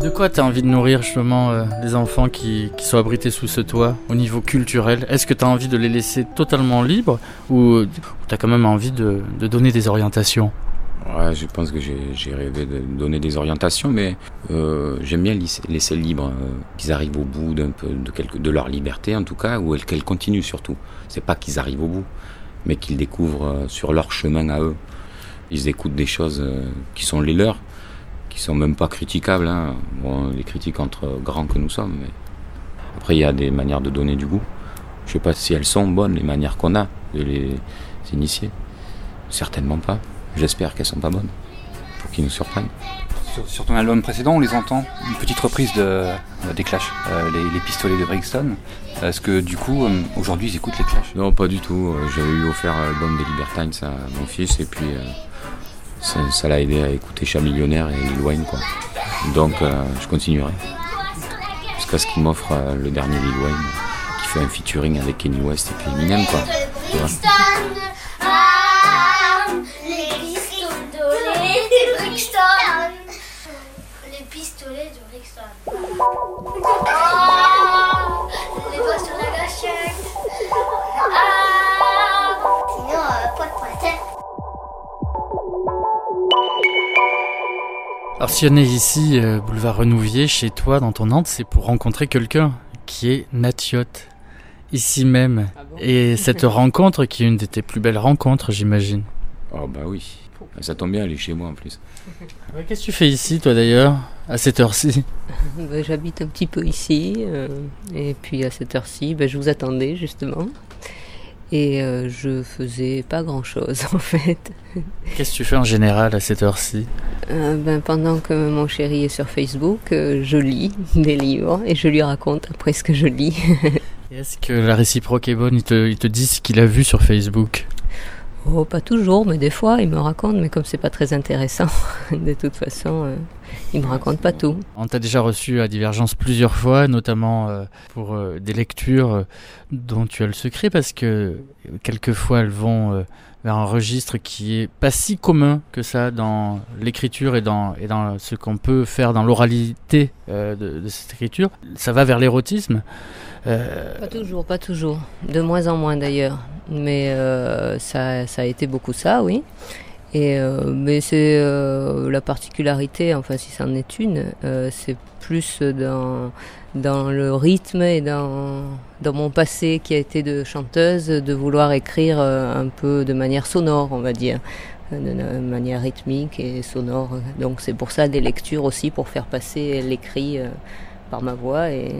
De quoi tu as envie de nourrir justement euh, les enfants qui, qui sont abrités sous ce toit au niveau culturel? Est-ce que tu as envie de les laisser totalement libres ou tu as quand même envie de, de donner des orientations? Ouais, je pense que j'ai rêvé de donner des orientations, mais euh, j'aime bien laisser, laisser libre, euh, qu'ils arrivent au bout d'un peu de, quelque, de leur liberté en tout cas, ou elle- qu'elles continuent surtout. C'est pas qu'ils arrivent au bout, mais qu'ils découvrent euh, sur leur chemin à eux. Ils écoutent des choses euh, qui sont les leurs, qui sont même pas critiquables. Hein. Bon, on les critique entre grands que nous sommes, mais après il y a des manières de donner du goût. Je sais pas si elles sont bonnes les manières qu'on a de les initier. Certainement pas. J'espère qu'elles sont pas bonnes. Pour qu'ils nous surprennent. Sur, sur ton album précédent, on les entend. Une petite reprise de, euh, des Clash, euh, les, les pistolets de Brixton. Est-ce que du coup, euh, aujourd'hui, ils écoutent les Clash? Non, pas du tout. J'avais eu offert l'album des Libertines à mon fils et puis ça l'a aidé à écouter Chat Millionnaire et Lil Wayne. Quoi. Donc euh, je continuerai. Jusqu'à ce qu'il m'offre euh, le dernier Lil Wayne qui fait un featuring avec Kenny West et puis Eminem. Quoi. Tu vois. Les pistolets de Brixton. Alors si on est ici, euh, boulevard Renouvier, chez toi, dans ton Nantes, c'est pour rencontrer quelqu'un qui est Natiot, ici même. Et cette rencontre qui est une de tes plus belles rencontres, j'imagine. Oh bah oui. Ça tombe bien, elle est chez moi en plus. Ouais, Qu'est-ce que tu fais ici, toi d'ailleurs, à cette heure-ci? Ben, J'habite un petit peu ici, euh, et puis à cette heure-ci, ben, je vous attendais justement. Et euh, je faisais pas grand-chose en fait. Qu'est-ce que tu fais en général à cette heure-ci? Euh, ben, pendant que mon chéri est sur Facebook, euh, je lis des livres et je lui raconte après ce que je lis. Est-ce que la réciproque est bonne? Il te, il te dit ce qu'il a vu sur Facebook? Oh, pas toujours, mais des fois il me raconte, mais comme c'est pas très intéressant, de toute façon, euh, il me raconte pas tout. On t'a déjà reçu à Divergence plusieurs fois, notamment euh, pour euh, des lectures euh, dont tu as le secret, parce que quelquefois elles vont euh, vers un registre qui est pas si commun que ça dans l'écriture et dans, et dans ce qu'on peut faire dans l'oralité euh, de, de cette écriture. Ça va vers l'érotisme. Euh, Pas toujours, pas toujours. De moins en moins d'ailleurs. Mais euh, ça, ça a été beaucoup ça, oui. Et euh, mais c'est la particularité, enfin si c'en est une, c'est plus dans dans le rythme et dans dans mon passé qui a été de chanteuse, de vouloir écrire un peu de manière sonore, on va dire, de manière rythmique et sonore. Donc c'est pour ça des lectures aussi pour faire passer l'écrit par ma voix et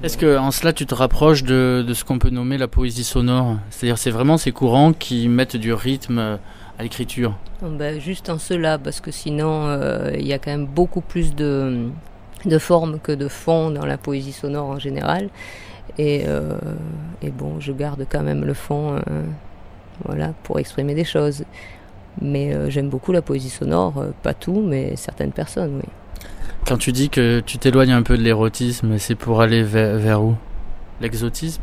Est-ce que en cela tu te rapproches de, de ce qu'on peut nommer la poésie sonore? C'est-à-dire c'est vraiment ces courants qui mettent du rythme euh, à l'écriture? Ben, juste en cela, parce que sinon, euh, il y a quand même beaucoup plus de, de forme que de fond dans la poésie sonore en général. Et, euh, et bon, je garde quand même le fond euh, voilà, pour exprimer des choses. Mais j'aime beaucoup la poésie sonore, pas tout, mais certaines personnes, oui. Quand tu dis que tu t'éloignes un peu de l'érotisme, c'est pour aller vers, vers où? L'exotisme?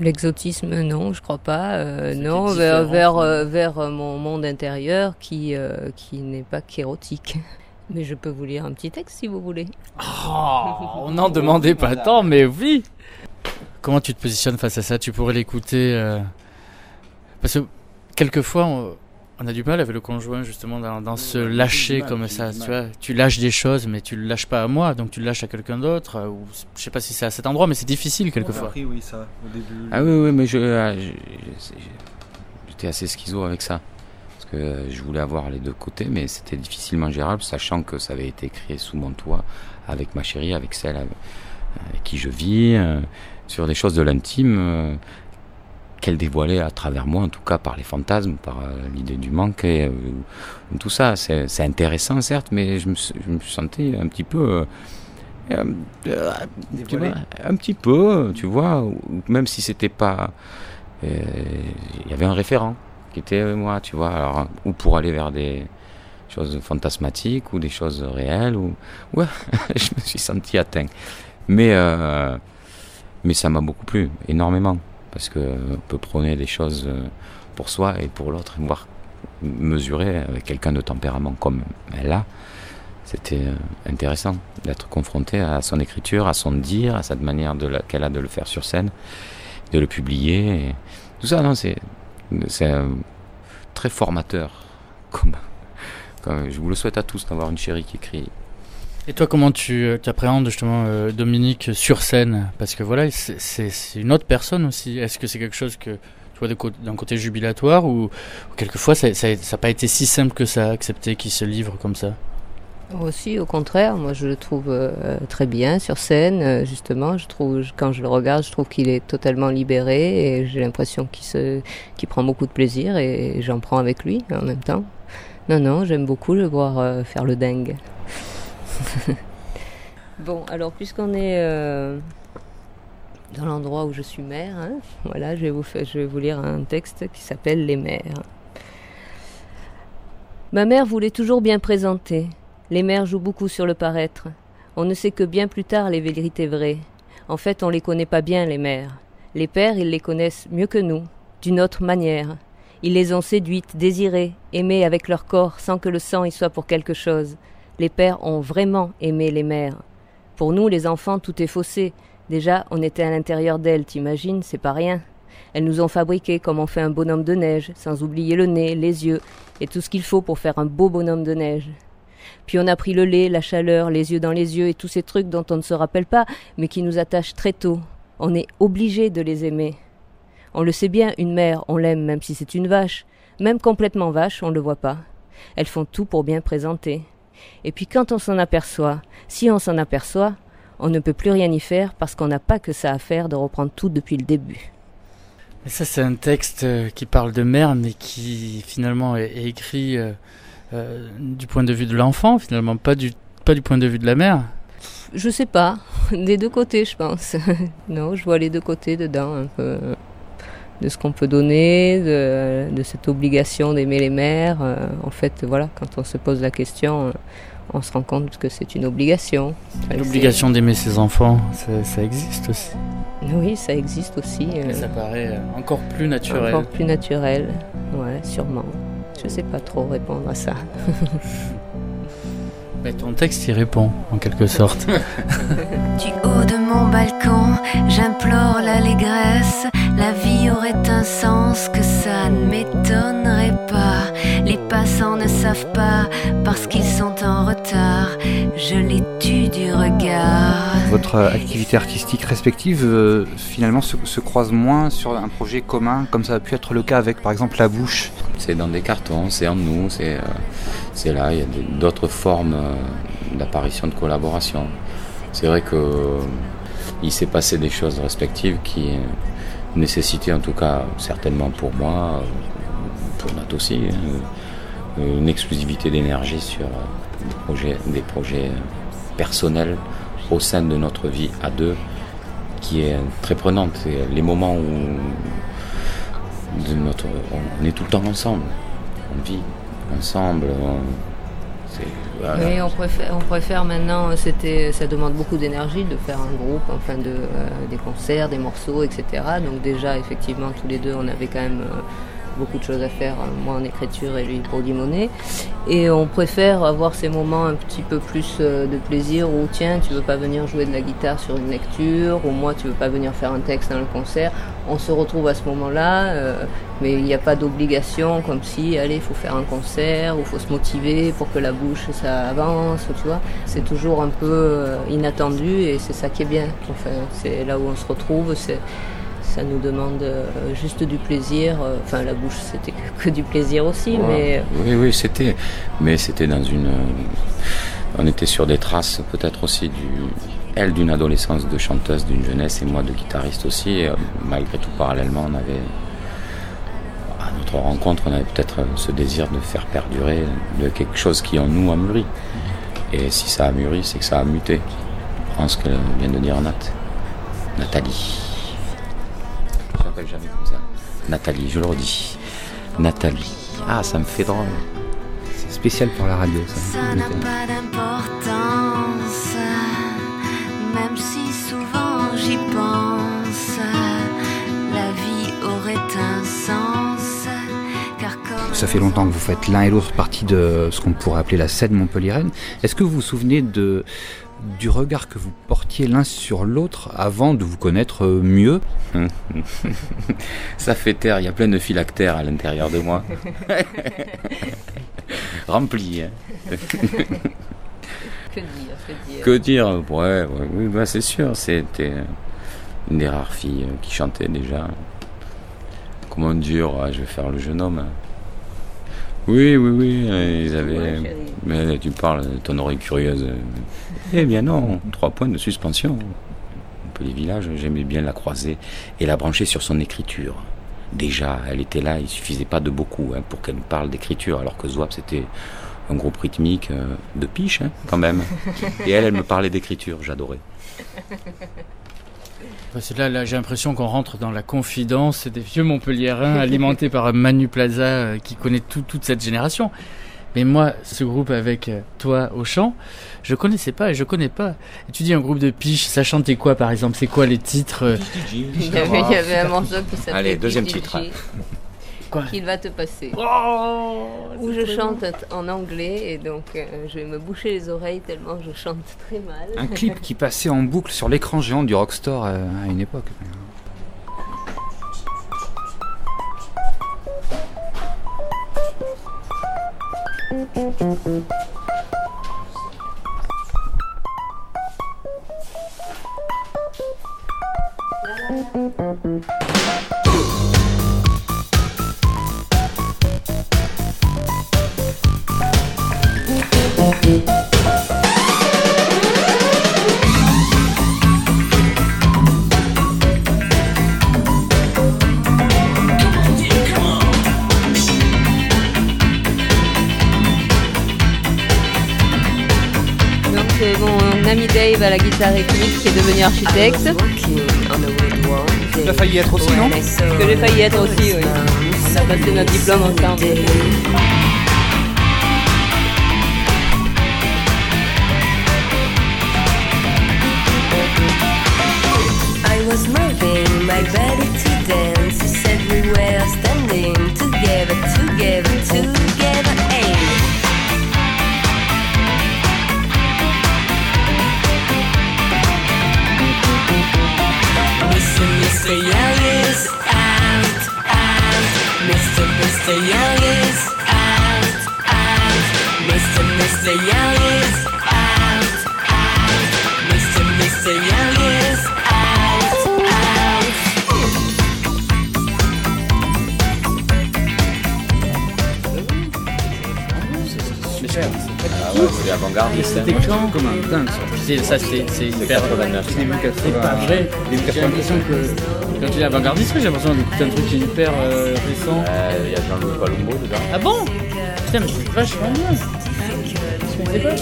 L'exotisme, non, je crois pas. euh, non, vers, vers, euh, vers euh, mon monde intérieur qui, euh, qui n'est pas qu'érotique. Mais je peux vous lire un petit texte si vous voulez. On n'en demandait pas tant, mais oui Comment tu te positionnes face à ça? Tu pourrais l'écouter euh, Parce que quelquefois, on, on a du mal avec le conjoint, justement, dans, dans se lâcher comme ça. Tu vois, tu lâches des choses, mais tu le lâches pas à moi, donc tu le lâches à quelqu'un d'autre. euh, Ou je sais pas si c'est à cet endroit, mais c'est difficile quelquefois. appris, oui, ça, au début. Ah oui, oui, mais je, ah, je- je- j'étais assez schizo avec ça. Parce que euh, je voulais avoir les deux côtés, mais c'était difficilement gérable, sachant que ça avait été créé sous mon toit, avec ma chérie, avec celle avec, avec qui je vis, euh, sur des choses de l'intime euh, qu'elle dévoilait à travers moi, en tout cas par les fantasmes, par euh, l'idée du manque et euh, tout ça. C'est intéressant, certes, mais je me, s- je me sentais un petit peu. euh, tu vois, un petit peu, tu vois, même si c'était pas. Il y avait un référent qui était moi, tu vois, alors, ou pour aller vers des, choses fantasmatiques ou des choses réelles. Ou... Ouais, je me suis senti atteint. Mais, mais ça m'a beaucoup plu, énormément. Parce qu'on peut prôner des choses euh, pour soi et pour l'autre, voire mesurer avec quelqu'un de tempérament comme elle a. C'était euh, intéressant d'être confronté à son écriture, à son dire, à cette manière qu'elle a de le faire sur scène, de le publier. tout ça, c'est euh, très formateur. Comme- je vous le souhaite à tous d'avoir une chérie qui écrit. Et toi, comment tu euh, appréhendes justement euh, Dominique sur scène? Parce que voilà, c'est- une autre personne aussi. Est-ce que c'est quelque chose que tu vois d'un côté jubilatoire ou, quelquefois ça n'a pas été si simple que ça, accepter qu'il se livre comme ça? Aussi, au contraire, moi je le trouve euh, très bien sur scène, justement. Je trouve, quand je le regarde, je trouve qu'il est totalement libéré et j'ai l'impression qu'il prend beaucoup de plaisir et j'en prends avec lui en même temps. Non, non, j'aime beaucoup le voir faire le dingue. bon, alors puisqu'on est euh, dans l'endroit où je suis mère, hein, voilà, je vais, vous faire- je vais vous lire un texte qui s'appelle Les mères. Ma mère voulait toujours bien présenter. Les mères jouent beaucoup sur le paraître. On ne sait que bien plus tard les vérités vraies. En fait, on les connaît pas bien, les mères. Les pères, ils les connaissent mieux que nous, d'une autre manière. Ils les ont séduites, désirées, aimées avec leur corps sans que le sang y soit pour quelque chose. Les pères ont vraiment aimé les mères. Pour nous, les enfants, tout est faussé. Déjà, on était à l'intérieur d'elles, t'imagines, c'est pas rien. Elles nous ont fabriqués comme on fait un bonhomme de neige, sans oublier le nez, les yeux, et tout ce qu'il faut pour faire un beau bonhomme de neige. Puis on a pris le lait, la chaleur, les yeux dans les yeux et tous ces trucs dont on ne se rappelle pas, mais qui nous attachent très tôt. On est obligé de les aimer. On le sait bien, une mère, on l'aime même si c'est une vache. Même complètement vache, on ne le voit pas. Elles font tout pour bien présenter. Et puis quand on s'en aperçoit, si on s'en aperçoit, on ne peut plus rien y faire parce qu'on n'a pas que ça à faire de reprendre tout depuis le début. Et ça, c'est un texte euh, qui parle de mère, mais qui finalement est, écrit euh, euh, du point de vue de l'enfant, finalement, pas du, pas du point de vue de la mère. Je sais pas, des deux côtés, je pense. non, je vois les deux côtés dedans, un peu de ce qu'on peut donner, de, de cette obligation d'aimer les mères. Euh, en fait, voilà, quand on se pose la question, euh, on se rend compte que c'est une obligation. Enfin, L'obligation d'aimer ses enfants, ça, ça existe aussi. Oui, ça existe aussi. euh, Et ça paraît encore plus naturel. Encore plus naturel, ouais, sûrement. Je sais pas trop répondre à ça. Mais ton texte y répond, en quelque sorte. Du haut de mon balcon, j'implore l'allégresse. La vie aurait un sens que ça ne m'étonnerait pas. Les passants ne savent pas parce qu'ils sont en retard. Je les tue du regard. Votre euh, activité artistique respective, euh, finalement, se, se croise moins sur un projet commun, comme ça a pu être le cas avec, par exemple, La Bouche? C'est dans des cartons, c'est en nous, c'est euh, c'est là, il y a d'autres formes euh, d'apparition de collaboration. C'est vrai que euh, il s'est passé des choses respectives qui euh, nécessitaient en tout cas certainement pour moi, euh, pour Nat aussi, hein, une exclusivité d'énergie sur euh, des projets, euh, personnels au sein de notre vie à deux qui est très prenante. Les moments où notre, on est tout le temps ensemble, on vit ensemble. Voilà. Oui, on préfère, on préfère maintenant, c'était, ça demande beaucoup d'énergie de faire un groupe, enfin de, euh, des concerts, des morceaux, etc. Donc déjà, effectivement, tous les deux, on avait quand même euh, beaucoup de choses à faire, euh, moi en écriture et lui pour limoner. Et on préfère avoir ces moments un petit peu plus euh, de plaisir où, tiens, tu veux pas venir jouer de la guitare sur une lecture, ou moi, tu veux pas venir faire un texte dans le concert. On se retrouve à ce moment-là, euh, mais il n'y a pas d'obligation comme si, allez, il faut faire un concert, ou faut se motiver pour que la bouche, ça avance, tu vois. C'est toujours un peu inattendu et c'est ça qui est bien. Enfin, c'est là où on se retrouve, c'est ça nous demande euh, juste du plaisir. Euh, Enfin, la bouche, c'était que, du plaisir aussi, mais Oui, oui, c'était. Mais c'était dans une. On était sur des traces, peut-être aussi du. Elle d'une adolescence de chanteuse, d'une jeunesse, et moi de guitariste aussi. Et, euh, malgré tout, parallèlement, on avait. À notre rencontre, on avait peut-être ce désir de faire perdurer de quelque chose qui en nous a mûri. Et si ça a mûri, c'est que ça a muté. Je pense que vient de dire Nat. Nathalie. Jamais comme ça. Nathalie, je le redis. Nathalie. Ah, ça me fait drôle. C'est spécial pour la radio. Ça. Ça n'a pas d'importance, même si souvent j'y pense. La vie aurait un sens, car comme Ça fait longtemps que vous faites l'un et l'autre partie de ce qu'on pourrait appeler la scène montpelliéraine. Est-ce que vous vous souvenez de, du regard que vous portiez l'un sur l'autre avant de vous connaître euh, mieux Ça fait taire, il y a plein de phylactères à l'intérieur de moi. Rempli. hein. Que dire, que dire? Que dire? Ouais, ouais, oui, bah, c'est sûr, c'était une des rares filles euh, qui chantait déjà. Comment dire, ah, je vais faire le jeune homme. Oui, oui, oui, ils avaient. Mais tu parles de ton oreille curieuse. Eh bien non, trois points de suspension. Les villages, j'aimais bien la croiser et la brancher sur son écriture. Déjà, elle était là, il suffisait pas de beaucoup hein, pour qu'elle me parle d'écriture, alors que Zwap c'était un groupe rythmique euh, de piche hein, quand même. Et elle, elle me parlait d'écriture, j'adorais. Là, là j'ai l'impression qu'on rentre dans la confidence des vieux Montpelliérains alimentés par Manu Plaza euh, qui connaît tout- toute cette génération. Mais moi, ce groupe avec euh, toi au chant, je connaissais pas et je connais pas. Et tu dis un groupe de piche, ça chantait quoi par exemple? C'est quoi les titres euh? Il y avait, il y avait un morceau qui s'appelait Allez, deuxième titre. Quoi? Qu'il va te passer. Où je chante en anglais et donc euh, je vais me boucher les oreilles tellement je chante très mal. Un clip qui passait en boucle sur l'écran géant du Rockstore euh, à une époque. Donc mon ami Dave à la guitare rythmique qui est devenu architecte. Tu as failli être aussi, non? Que j'ai failli être aussi, oui. On a passé notre diplôme ensemble. C'était quand Comme un dingue. ça. C'est- Ça, c'est c'est hyper. 89. C'est pas vrai. J'ai l'impression que quand tu dis avant-gardiste, j'ai l'impression d'écouter un truc qui est hyper euh, récent. Euh, Il y a Jean-Louis Palumbo dedans. Ah bon? Putain, mais c'est vachement bien. Je connaissais pas.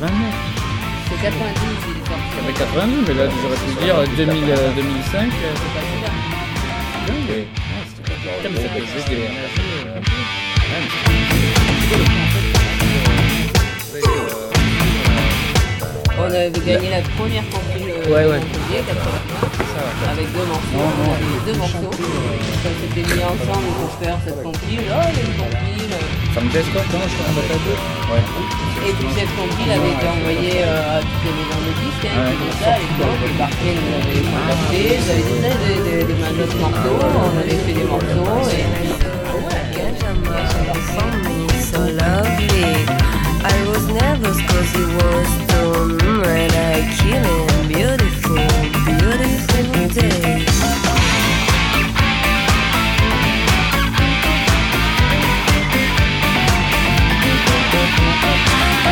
89. C'est 90, il est sorti. Ça fait 92, mais là j'aurais pu dire 2000, euh, 2005. euh, c'est pas si dingue. Putain, mais ça peut exister. On avait gagné la première compil euh, Ouais, ouais. Montpellier, 80, avec deux morceaux. On avait deux morceaux. On s'était mis ensemble pour faire cette compil. Oh, il y a une compil. Ça me teste quoi Comment je un battle deux Ouais. Et puis cette compil avait été envoyée euh, à toutes les maisons de disques. Hein, Ouais. comme ça, à l'époque, le parquet nous avait contacté. Ils avaient des, des, des, morceaux. On avait fait des morceaux. Et... so lovely. Was nervous cause it was storm and I killing beautiful, beautiful day.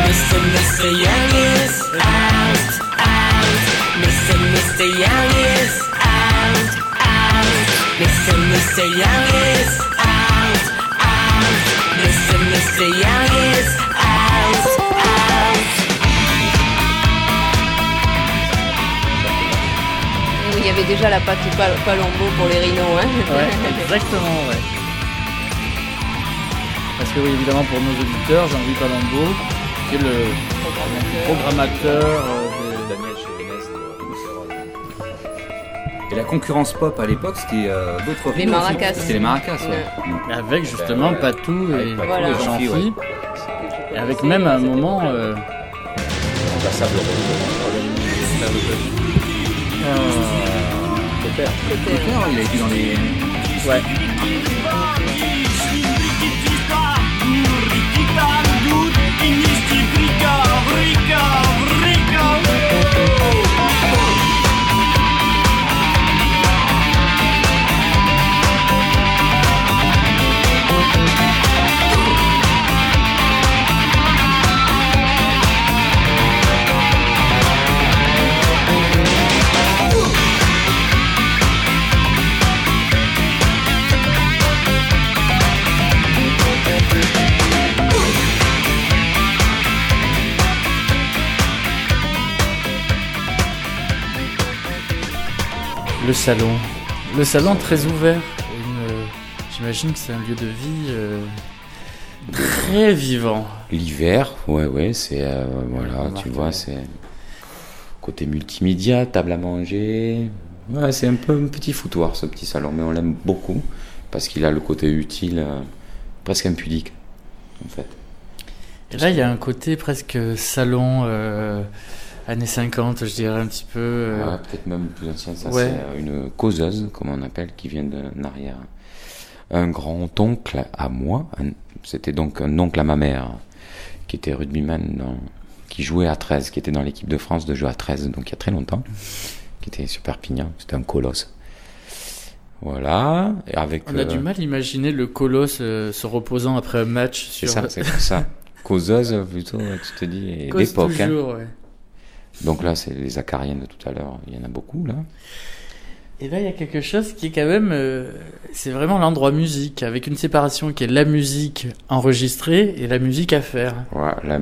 Mr. Mr. Young is out, out. Mr. Mr. Young is out, out. Mr. Mr. Young is out, out. Mr. Mr. Young is out, Il y avait déjà la pâte Pal- Palombo pour les rhinos. Hein. Ouais, exactement, ouais. Parce que oui, évidemment, pour nos auditeurs, Jean-Louis Palombo, qui est le programmateur euh, de... Daniel Et la concurrence pop à l'époque, c'était euh, d'autres Les maracas. C'était les maracas, ouais. Ouais. Avec justement Ben, ouais. Patou et, Voilà. et Jean-Phi, Jean-Phi. ouais. Et avec même à un moment... euh, Copper. Copper, il a été dans les. Ouais. Salon. Le salon très ouvert. Euh, J'imagine que c'est un lieu de vie euh, très vivant. L'hiver, ouais, ouais, c'est. euh, voilà, tu vois, c'est. Côté multimédia, table à manger. Ouais, c'est un peu un petit foutoir ce petit salon, mais on l'aime beaucoup parce qu'il a le côté utile, presque impudique, en fait. Et là, il y a un côté presque salon années 50, je dirais un petit peu. euh, Ouais, peut-être même plus ancien, ça ouais. c'est euh, une causeuse, comme on appelle, qui vient d'un arrière. Un grand-oncle à moi, c'était donc un oncle à ma mère, qui était rugbyman, dans- qui jouait à 13, qui était dans l'équipe de France de jeu à 13, donc il y a très longtemps, qui était sur Perpignan, c'était un colosse. Voilà, et avec... On a euh, du mal à imaginer le colosse euh, se reposant après un match C'est sur. ça, c'est comme ça. Causeuse, plutôt, tu te dis, d'époque. hein. toujours, ouais. Donc là, c'est les acariennes de tout à l'heure, il y en a beaucoup, là. Et là, il y a quelque chose qui est quand même, euh, c'est vraiment l'endroit musique, avec une séparation qui est la musique enregistrée et la musique à faire. Ouais, la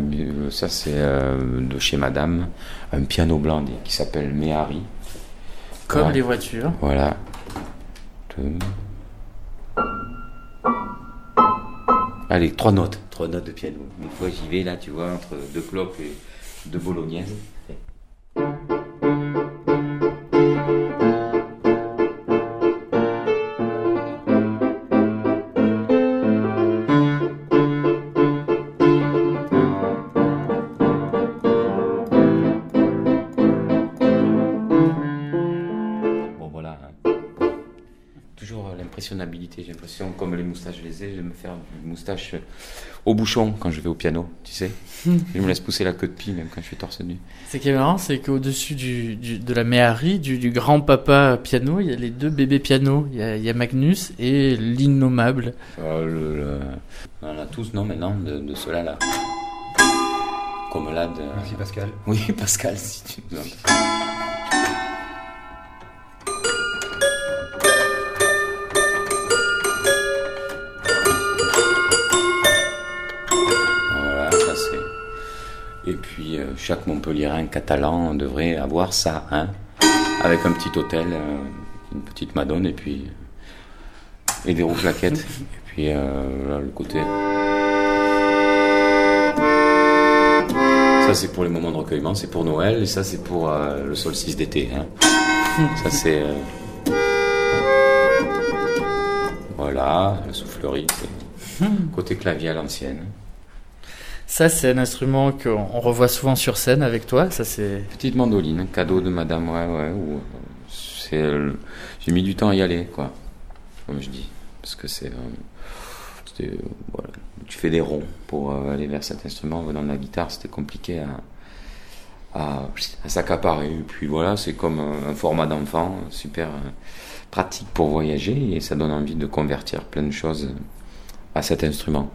ça c'est euh, de chez Madame, un piano blanc qui s'appelle Méhari. Comme les voitures. Voilà. Deux. Allez, trois notes. Trois notes de piano. Une fois j'y vais là, tu vois, entre deux clopes et deux bolognaises. thank you. J'ai l'impression, comme les moustaches je les ai, je vais me faire une moustache euh, au bouchon quand je vais au piano, tu sais. je me laisse pousser la queue de pie même quand je suis torse nu. Ce qui est marrant, c'est qu'au-dessus du, du- de la méhari, du, du grand-papa piano, il y a les deux bébés pianos. Il y a, il y a Magnus et l'innommable. Euh, le- le- On en a tous, non, maintenant, de, de ceux-là, là. Comme là de... Merci, Pascal. Oui, Pascal, si tu nous entends. Chaque Montpellierin catalan devrait avoir ça, hein, avec un petit hôtel, euh, une petite madone et puis et des roues plaquettes. et puis euh, le côté. Ça c'est pour les moments de recueillement, c'est pour Noël et ça c'est pour euh, le solstice d'été. Hein. ça c'est. Voilà, la soufflerie. Côté clavier à l'ancienne. Ça, c'est un instrument qu'on on revoit souvent sur scène avec toi. Ça, c'est. Petite mandoline, cadeau de madame, ouais, ouais. ou, c'est, euh, j'ai mis du temps à y aller, quoi. Comme je dis. Parce que c'est. euh, euh. Tu fais des ronds pour aller vers cet instrument. Dans la guitare, c'était compliqué à, à, s'accaparer. Puis voilà, c'est comme un, format d'enfant, super pratique pour voyager et ça donne envie de convertir plein de choses à cet instrument.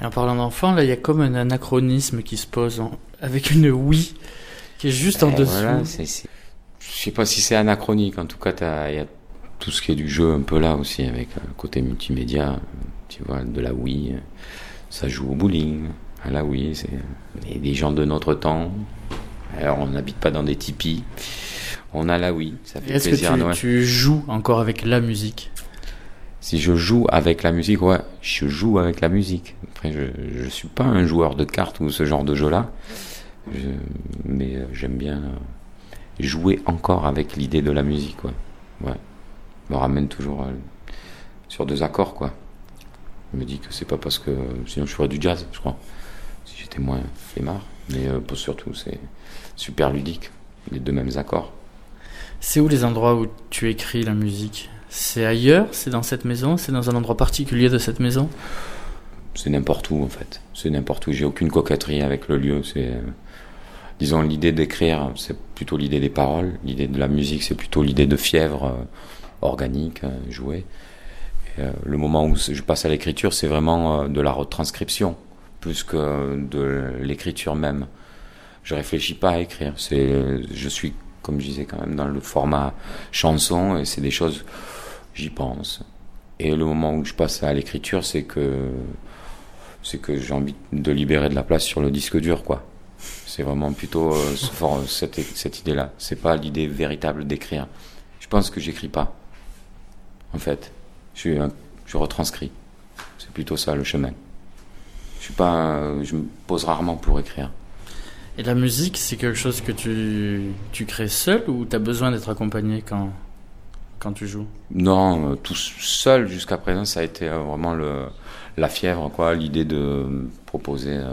Et en parlant d'enfant, là, il y a comme un anachronisme qui se pose en- avec une Wii qui est juste en Et dessous. voilà, c'est- Je sais pas si c'est anachronique, en tout cas, il y a tout ce qui est du jeu un peu là aussi, avec euh, le côté multimédia, tu vois, de la Wii. euh, Ça joue au bowling, à la Wii, c'est des gens de notre temps. Alors, on n'habite pas dans des tipis. On a la Wii, ça fait Est-ce que plaisir à tu, Noël. tu joues encore avec la musique? Si je joue avec la musique, ouais, je joue avec la musique. Après, je ne suis pas un joueur de cartes ou ce genre de jeu-là. Je- mais euh, j'aime bien euh, jouer encore avec l'idée de la musique, quoi. Ouais. Me ramène toujours euh, sur deux accords, quoi. Je me dis que c'est pas parce que sinon je ferais du jazz, je crois. Si j'étais moins flemmard. Mais surtout, c'est super ludique. Les deux mêmes accords. C'est où les endroits où tu écris la musique? C'est ailleurs C'est dans cette maison C'est dans un endroit particulier de cette maison C'est n'importe où en fait. C'est n'importe où. J'ai aucune coquetterie avec le lieu. C'est, euh, disons, l'idée d'écrire, c'est plutôt l'idée des paroles. L'idée de la musique, c'est plutôt l'idée de fièvre euh, organique, euh, jouée. Le moment où je passe à l'écriture, c'est vraiment de la retranscription plus que de l'écriture même. Je réfléchis pas à écrire. Je suis, comme je disais quand même, dans le format chanson et c'est des choses, j'y pense. Et le moment où je passe à l'écriture, c'est que c'est que j'ai envie de libérer de la place sur le disque dur, quoi. C'est vraiment plutôt euh, for- cette, cette idée-là. C'est pas l'idée véritable d'écrire. Je pense que j'écris pas. En fait, je, je retranscris. C'est plutôt ça le chemin. Je suis pas, je me pose rarement pour écrire. Et la musique, c'est quelque chose que tu, tu crées seul ou tu as besoin d'être accompagné quand, quand tu joues Non, euh, tout seul jusqu'à présent, ça a été euh, vraiment le, la fièvre, quoi, l'idée de proposer euh,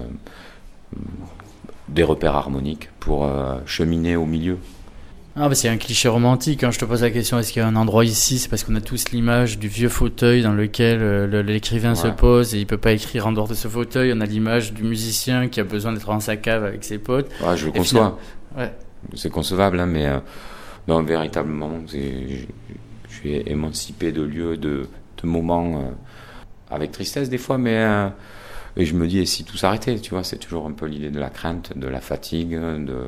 des repères harmoniques pour euh, cheminer au milieu. Ah bah c'est un cliché romantique, quand je te pose la question est-ce qu'il y a un endroit ici, c'est parce qu'on a tous l'image du vieux fauteuil dans lequel euh, le- l'écrivain se pose et il peut pas écrire en dehors de ce fauteuil, on a l'image du musicien qui a besoin d'être dans sa cave avec ses potes. Ouais, je le conçois. finalement- Ouais. C'est concevable, hein, mais euh, non, véritablement, je suis émancipé de lieux, de, de moments, euh, avec tristesse des fois, mais euh, je me dis, et si tout s'arrêtait, tu vois, c'est toujours un peu l'idée de la crainte, de la fatigue, de,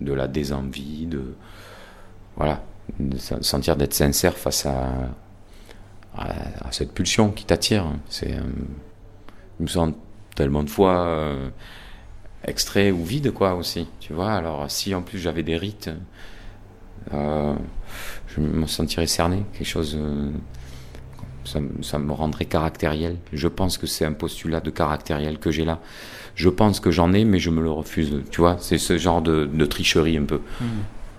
la désenvie, de voilà, sentir d'être sincère face à, cette pulsion qui t'attire. Euh, je me sens tellement de fois extrait ou vide, quoi, aussi, tu vois. Alors, si en plus j'avais des rites, euh, je me sentirais cerné, quelque chose. euh, ça, me- ça me rendrait caractériel. Je pense que c'est un postulat de caractériel que j'ai là. Je pense que j'en ai, mais je me le refuse. Tu vois, c'est ce genre de, de tricherie un peu. Mhm.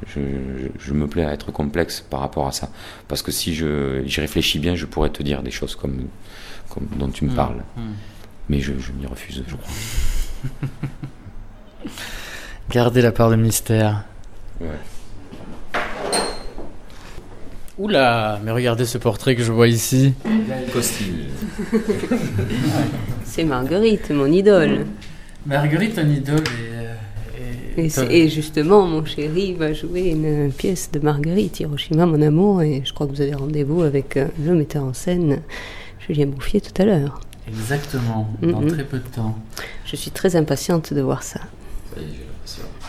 Je, je- je me plais à être complexe par rapport à ça. Parce que si je, j'y réfléchis bien, je pourrais te dire des choses comme, comme dont tu me Mhm. parles. Mhm. Mais je, je m'y refuse, je crois. Gardez la part de mystère. Ouais. Oula, mais regardez ce portrait que je vois ici. Costume. C'est Marguerite, mon idole. Marguerite, ton idole Et, c'est- et justement, mon chéri va jouer une pièce de Marguerite, Hiroshima, mon amour, et je crois que vous avez rendez-vous avec euh, le metteur en scène, Julien Bouffier, tout à l'heure. Exactement, dans Mhm. très peu de temps. Je suis très impatiente de voir ça.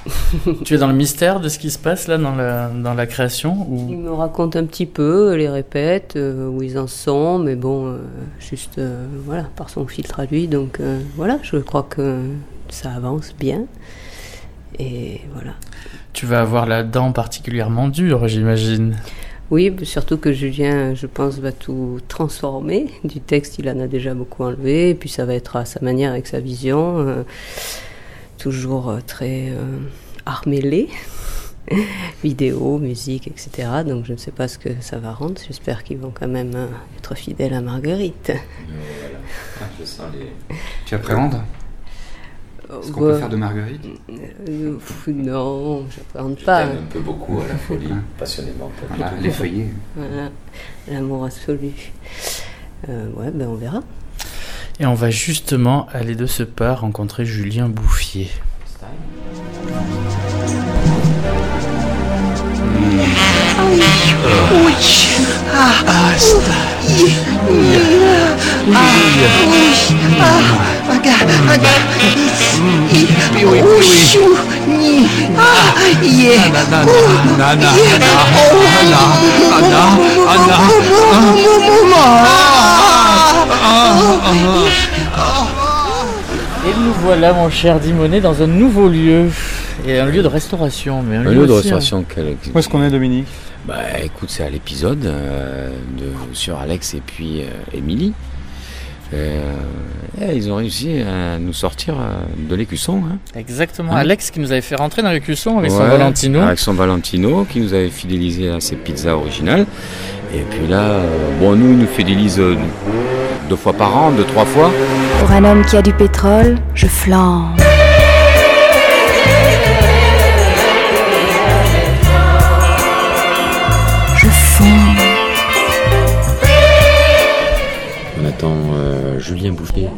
tu es dans le mystère de ce qui se passe là dans la, dans la création Il ou... me raconte un petit peu les répètes, euh, où ils en sont, mais bon, euh, juste euh, voilà, par son filtre à lui. Donc euh, voilà, je crois que ça avance bien. Et voilà. Tu vas avoir la dent particulièrement dure, j'imagine. Oui, surtout que Julien, je pense, va tout transformer. Du texte, il en a déjà beaucoup enlevé, et puis ça va être à sa manière, avec sa vision, euh, toujours euh, très euh, armélé. Vidéo, musique, etc. Donc je ne sais pas ce que ça va rendre. J'espère qu'ils vont quand même euh, être fidèles à Marguerite. je sens les... Tu appréhendes? Ce qu'on peut faire de Marguerite? Euh, Non, je n'appréhende Je pas. t'aime un peu beaucoup à la folie, passionnément. Voilà, les feuillets. Voilà, l'amour absolu. Euh, ouais, ben on verra. Et on va justement aller de ce pas rencontrer Julien Bouffier. Et nous voilà, mon cher Dimonet, dans un nouveau lieu. Et un lieu de restauration. Mais un, Un lieu de aussi, restauration, hein. quel... Où est-ce qu'on est, Dominique? Bah écoute, c'est à l'épisode euh, de sur Alex et puis euh, Émilie. Euh, eh, ils ont réussi à nous sortir de l'écusson. Hein. Exactement. Hein Alex qui nous avait fait rentrer dans l'écusson avec son Valentino. Avec son Valentino, qui nous avait fidélisé à ses pizzas originales. Et puis là, euh, bon, nous, il nous fidélise deux fois par an, deux, trois fois. Pour un homme qui a du pétrole, je flambe. Julien Bouffier.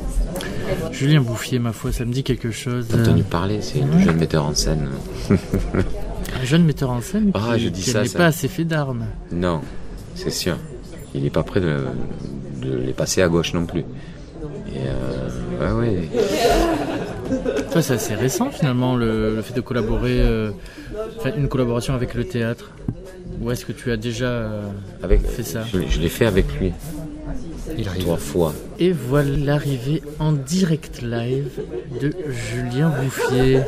Julien Bouffier, ma foi, ça me dit quelque chose. T'as entendu parler, c'est le jeune metteur en scène. Un jeune metteur en scène Ah, je dis qui ça, n'est ça. pas assez fait d'armes. non, c'est sûr. Il n'est pas prêt de, de les passer à gauche non plus. Et euh, ouais, ouais. Toi, c'est assez récent finalement le, le fait de collaborer, euh, une collaboration avec le théâtre. Ou est-ce que tu as déjà euh, Avec, fait ça Je, je l'ai fait avec lui. Il arrive. Trois fois. Et voilà l'arrivée en direct live de Julien Bouffier.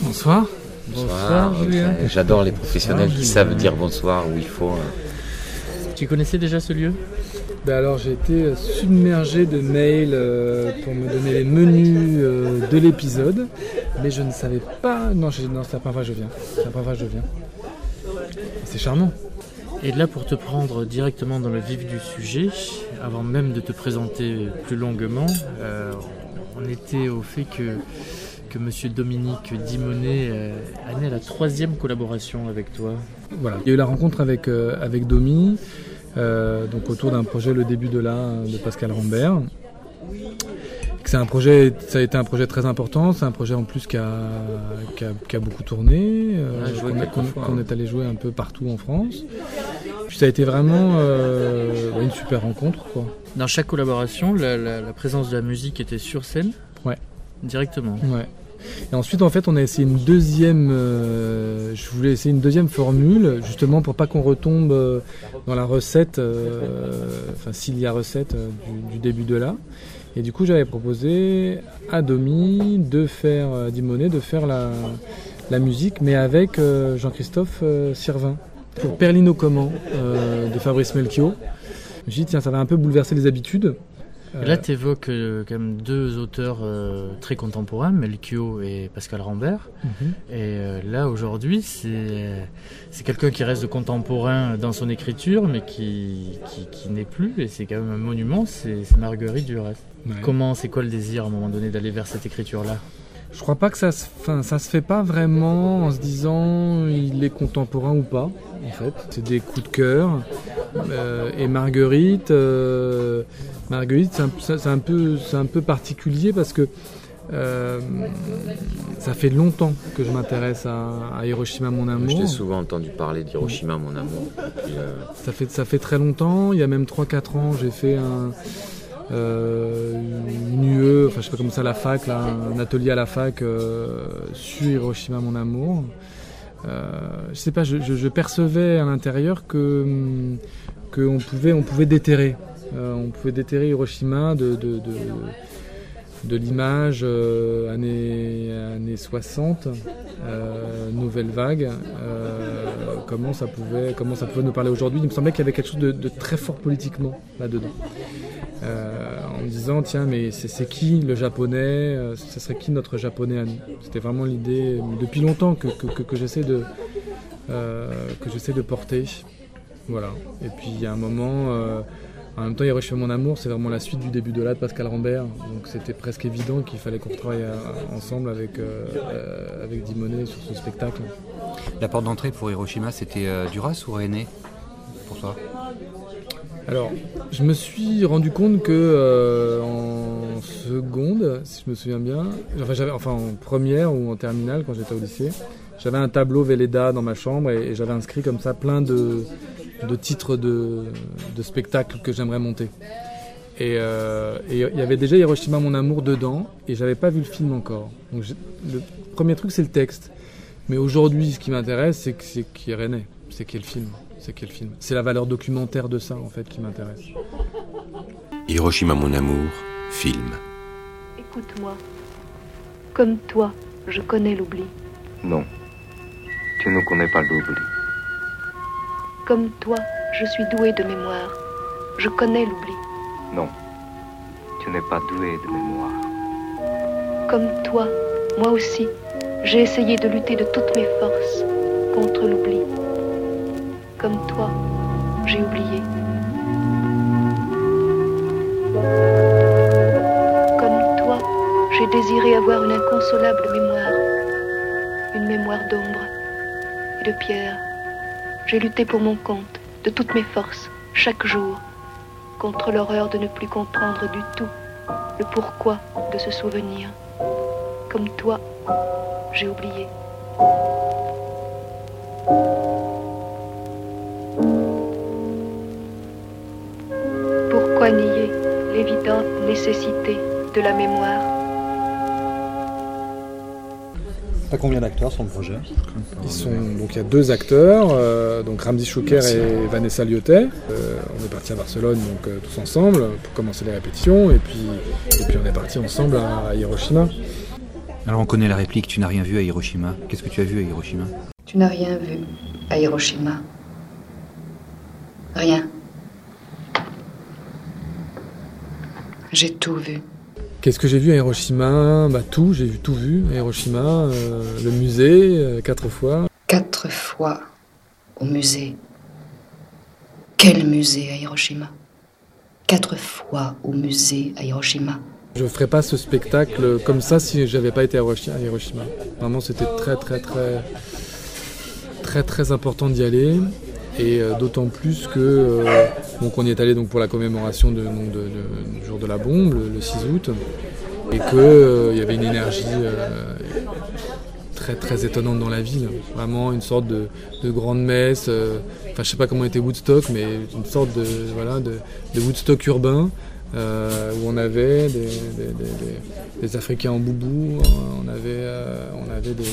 Bonsoir. Bonsoir, Julien. J'adore les professionnels Bonsoir, qui Julien. savent dire bonsoir où il faut. euh. Tu connaissais déjà ce lieu? Ben alors j'ai été submergé de mails euh, pour me donner les menus euh, de l'épisode, mais je ne savais pas. Non, j'ai- non c'est la première fois que je viens. C'est la première fois que je viens. C'est charmant. Et là, pour te prendre directement dans le vif du sujet, avant même de te présenter plus longuement, euh, on était au fait que, que Monsieur Dominique Dimonet euh, a né à la troisième collaboration avec toi. Voilà. Il y a eu la rencontre avec, euh, avec Domi, euh, donc autour d'un projet Le début de là de Pascal Rambert. C'est un projet, ça a été un projet très important. C'est un projet en plus qui a, qui a, qui a beaucoup tourné, euh, qu'on qu'on ouais. est allé jouer un peu partout en France. Puis ça a été vraiment euh, une super rencontre, quoi. Dans chaque collaboration, la, la- la présence de la musique était sur scène Ouais. Directement. Ouais. Et ensuite, en fait, on a essayé une deuxième. euh, je voulais essayer une deuxième formule, justement pour pas qu'on retombe euh, dans la recette, enfin s'il y a recette du, du début de là. Et du coup, j'avais proposé à Domi de faire, à Dimonet, de faire la, la musique, mais avec Jean-Christophe Sirvin pour Perlino Comment euh, de Fabrice Melchior. Je me suis dit, tiens, ça va un peu bouleverser les habitudes. Là, tu évoques quand même deux auteurs euh, très contemporains, Melchior et Pascal Rambert. Mhm. Et euh, là, aujourd'hui, c'est c'est quelqu'un qui reste contemporain dans son écriture, mais qui, qui, qui n'est plus. Et c'est quand même un monument, c'est c'est Marguerite Duras. Ouais. Comment, c'est quoi le désir à un moment donné d'aller vers cette écriture-là? Je crois pas que ça se, ça se fait pas vraiment en se disant il est contemporain ou pas. En fait, c'est des coups de cœur. Euh, et Marguerite, euh, Marguerite, c'est un, peu, c'est un peu particulier parce que euh, ça fait longtemps que je m'intéresse à, à Hiroshima mon Je amour. t'ai souvent entendu parler d'Hiroshima, mon amour. Puis, Ça fait, ça fait très longtemps. Il y a même 3-4 ans, j'ai fait un, euh, une UE, enfin je sais pas comment ça, la fac, là, un atelier à la fac euh, sur Hiroshima, mon amour. Euh, je sais pas, je, percevais à l'intérieur que hum, qu'on pouvait, on pouvait déterrer. Euh, on pouvait déterrer Hiroshima de, de, l'image euh, années, années 60, euh, nouvelle vague, comment, ça pouvait, comment ça pouvait nous parler aujourd'hui. Il me semblait qu'il y avait quelque chose de très fort politiquement là-dedans. Euh, en me disant, tiens, mais c'est qui le japonais euh, Ce serait qui notre japonais C'était vraiment l'idée, depuis longtemps, que, que, j'essaie de, euh, j'essaie de porter. Voilà. Et puis il y a un moment, en même temps, Hiroshima mon amour, c'est vraiment la suite du début de là de Pascal Rambert. Donc c'était presque évident qu'il fallait qu'on travaille ensemble avec, avec Dimonet sur ce spectacle. La porte d'entrée pour Hiroshima, c'était Duras ou René? Pour toi? Alors, je me suis rendu compte que euh, en seconde, si je me souviens bien, enfin, j'avais, enfin en première ou en terminale quand j'étais au lycée, j'avais un tableau Velleda dans ma chambre et, j'avais inscrit comme ça plein de, de titres de, de spectacles que j'aimerais monter. Et euh, et il y avait déjà Hiroshima mon amour dedans et j'avais pas vu le film encore. Donc le premier truc c'est le texte. Mais aujourd'hui ce qui m'intéresse c'est que- c'est qui René, c'est qui est le film. C'est quel film C'est la valeur documentaire de ça en fait qui m'intéresse. Hiroshima mon amour, film. Écoute-moi. Comme toi, je connais l'oubli. Non, tu ne connais pas l'oubli. Comme toi, je suis douée de mémoire. Je connais l'oubli. Non, tu n'es pas doué de mémoire. Comme toi, moi aussi, j'ai essayé de lutter de toutes mes forces contre l'oubli. Comme toi, j'ai oublié. Comme toi, j'ai désiré avoir une inconsolable mémoire. Une mémoire d'ombre et de pierre. J'ai lutté pour mon compte, de toutes mes forces, chaque jour, contre l'horreur de ne plus comprendre du tout le pourquoi de ce souvenir. Comme toi, j'ai oublié. Nécessité de la mémoire T'as combien d'acteurs sur le projet Ils sont, donc il y a deux acteurs, euh, donc Ramzi Chouker et Vanessa Lyotet. Euh, on est parti à Barcelone donc euh, tous ensemble pour commencer les répétitions et puis, et puis on est parti ensemble à, à Hiroshima. Alors on connaît la réplique Tu n'as rien vu à Hiroshima. Qu'est-ce que tu as vu à Hiroshima? Tu n'as rien vu à Hiroshima. Rien. J'ai tout vu. Qu'est-ce que j'ai vu à Hiroshima? Bah tout, j'ai vu tout vu à Hiroshima, euh, le musée euh, quatre fois. Quatre fois au musée. Quel musée à Hiroshima? Quatre fois au musée à Hiroshima. Je ferais pas ce spectacle comme ça si j'avais pas été à Hiroshi- à Hiroshima. Vraiment, c'était très très très très très important d'y aller et euh, d'autant plus que euh, y est allé donc pour la commémoration du jour de la bombe le, le 6 août et que euh, y avait une énergie très très étonnante dans la ville. Vraiment une sorte de, de grande messe. Enfin, je sais pas comment était Woodstock, mais une sorte de voilà de, Woodstock urbain où on avait des, Africains en boubou, on avait on avait des,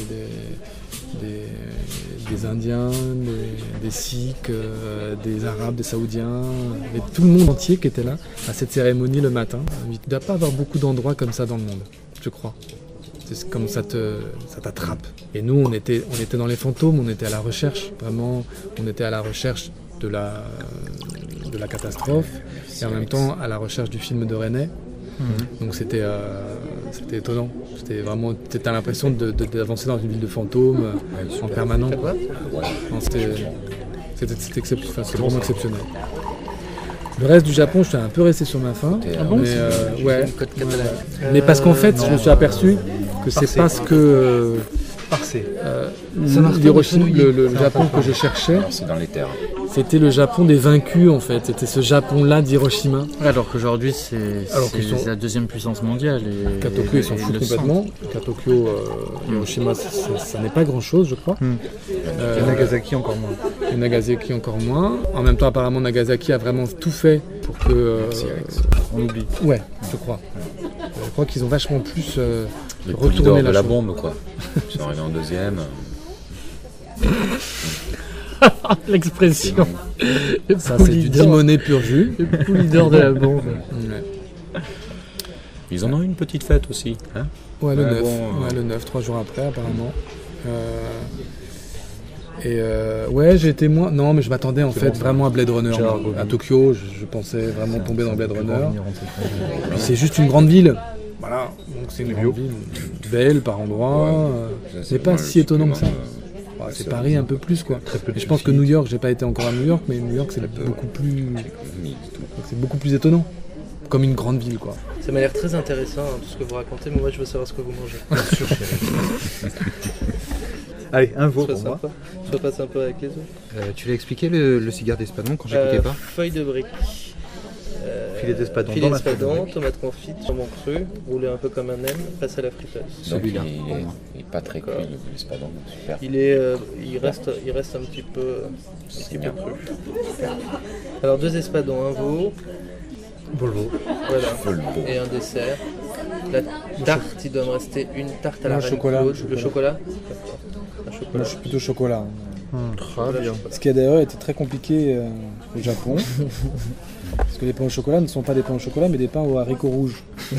des, Indiens, des, des Sikhs, euh, des Arabes, des Saoudiens, et tout le monde entier qui était là à cette cérémonie le matin. Il ne doit pas avoir beaucoup d'endroits comme ça dans le monde, je crois. C'est comme ça te, ça t'attrape. Et nous, on était, on était dans les fantômes, on était à la recherche, vraiment, on était à la recherche de la, de la catastrophe et en même temps à la recherche du film de René. Donc c'était, euh, c'était étonnant. C'était vraiment, t'as l'impression de- de- d'avancer dans une ville de fantômes euh, en permanence. Non, c'était, c'était, c'était excep- enfin, c'était vraiment exceptionnel. Le reste du Japon, j'étais un peu resté sur ma faim. Ah bon mais, euh, ouais. Mais parce qu'en fait, je me suis aperçu que c'est Parcé. parce que euh, euh, le, le c'est Japon que je cherchais, C'est dans les terres. C'était le Japon des vaincus en fait. C'était ce Japon-là d'Hiroshima. Alors qu'aujourd'hui, c'est Alors c'est qu'ils sont- la deuxième puissance mondiale. Et, Qu'à Tokyo, ils s'en foutent complètement. sentent. Qu'à Tokyo, euh, Hiroshima, ça, n'est pas grand-chose, je crois. Euh, Et Nagasaki encore moins. Et Nagasaki encore moins. En même temps, apparemment, Nagasaki a vraiment tout fait pour que. euh, On oublie. Ouais, je crois. Je crois qu'ils ont vachement plus euh, retourné de la, la bombe, quoi. Ils sont arrivés en deuxième. L'expression. Le Ça, c'est du dimoné pur jus. Le poulidor de la bombe. Ouais. Ils en ont eu une petite fête aussi. Hein? Ouais, le Ouais, 9. bon, euh, ouais, le 9, trois jours après, apparemment. Euh, Et euh, ouais, j'ai été moins. Non, mais je m'attendais en fait bon, vraiment à Blade Runner. À Tokyo, je, je pensais vraiment tomber dans Blade Runner. c'est juste une grande ville. Voilà, donc c'est une grande ville. Belle par endroits. Ouais, euh, c'est pas si étonnant que ça. C'est Paris un peu plus quoi. Et je pense que. New York, j'ai pas été encore à New York, mais New York c'est beaucoup plus, c'est beaucoup plus étonnant, comme une grande ville quoi. Ça m'a l'air très intéressant hein, tout ce que vous racontez, mais moi je veux savoir ce que vous mangez. Bien sûr, chérie. Allez, un veau pour moi. sympa. Sois pas sympa avec les autres. Euh, tu l'as expliqué le, le cigare d'espadon quand j'écoutais Euh, pas? Feuille de brique. Euh, Filet d'espadon Filet d'espadon, tomate confite, jambon cru, roulé un peu comme un M, passe à la friteuse. Celui-là, il, est, moi. il est pas très cuit, le- l'espadon. Super. Il est, euh, il reste, il reste un petit peu, un petit peu bien. cru. Alors deux espadons, un veau, Volvo. voilà, Volvo. et un dessert. La tarte, il doit me rester une tarte à la Moi, reine chocolat, Claude. Le chocolat Un chocolat. Moi je suis plutôt chocolat. Très bien. Ce qui a d'ailleurs été très compliqué euh, au Japon. Parce que les pains au chocolat ne sont pas des pains au chocolat mais des pains aux haricots rouges.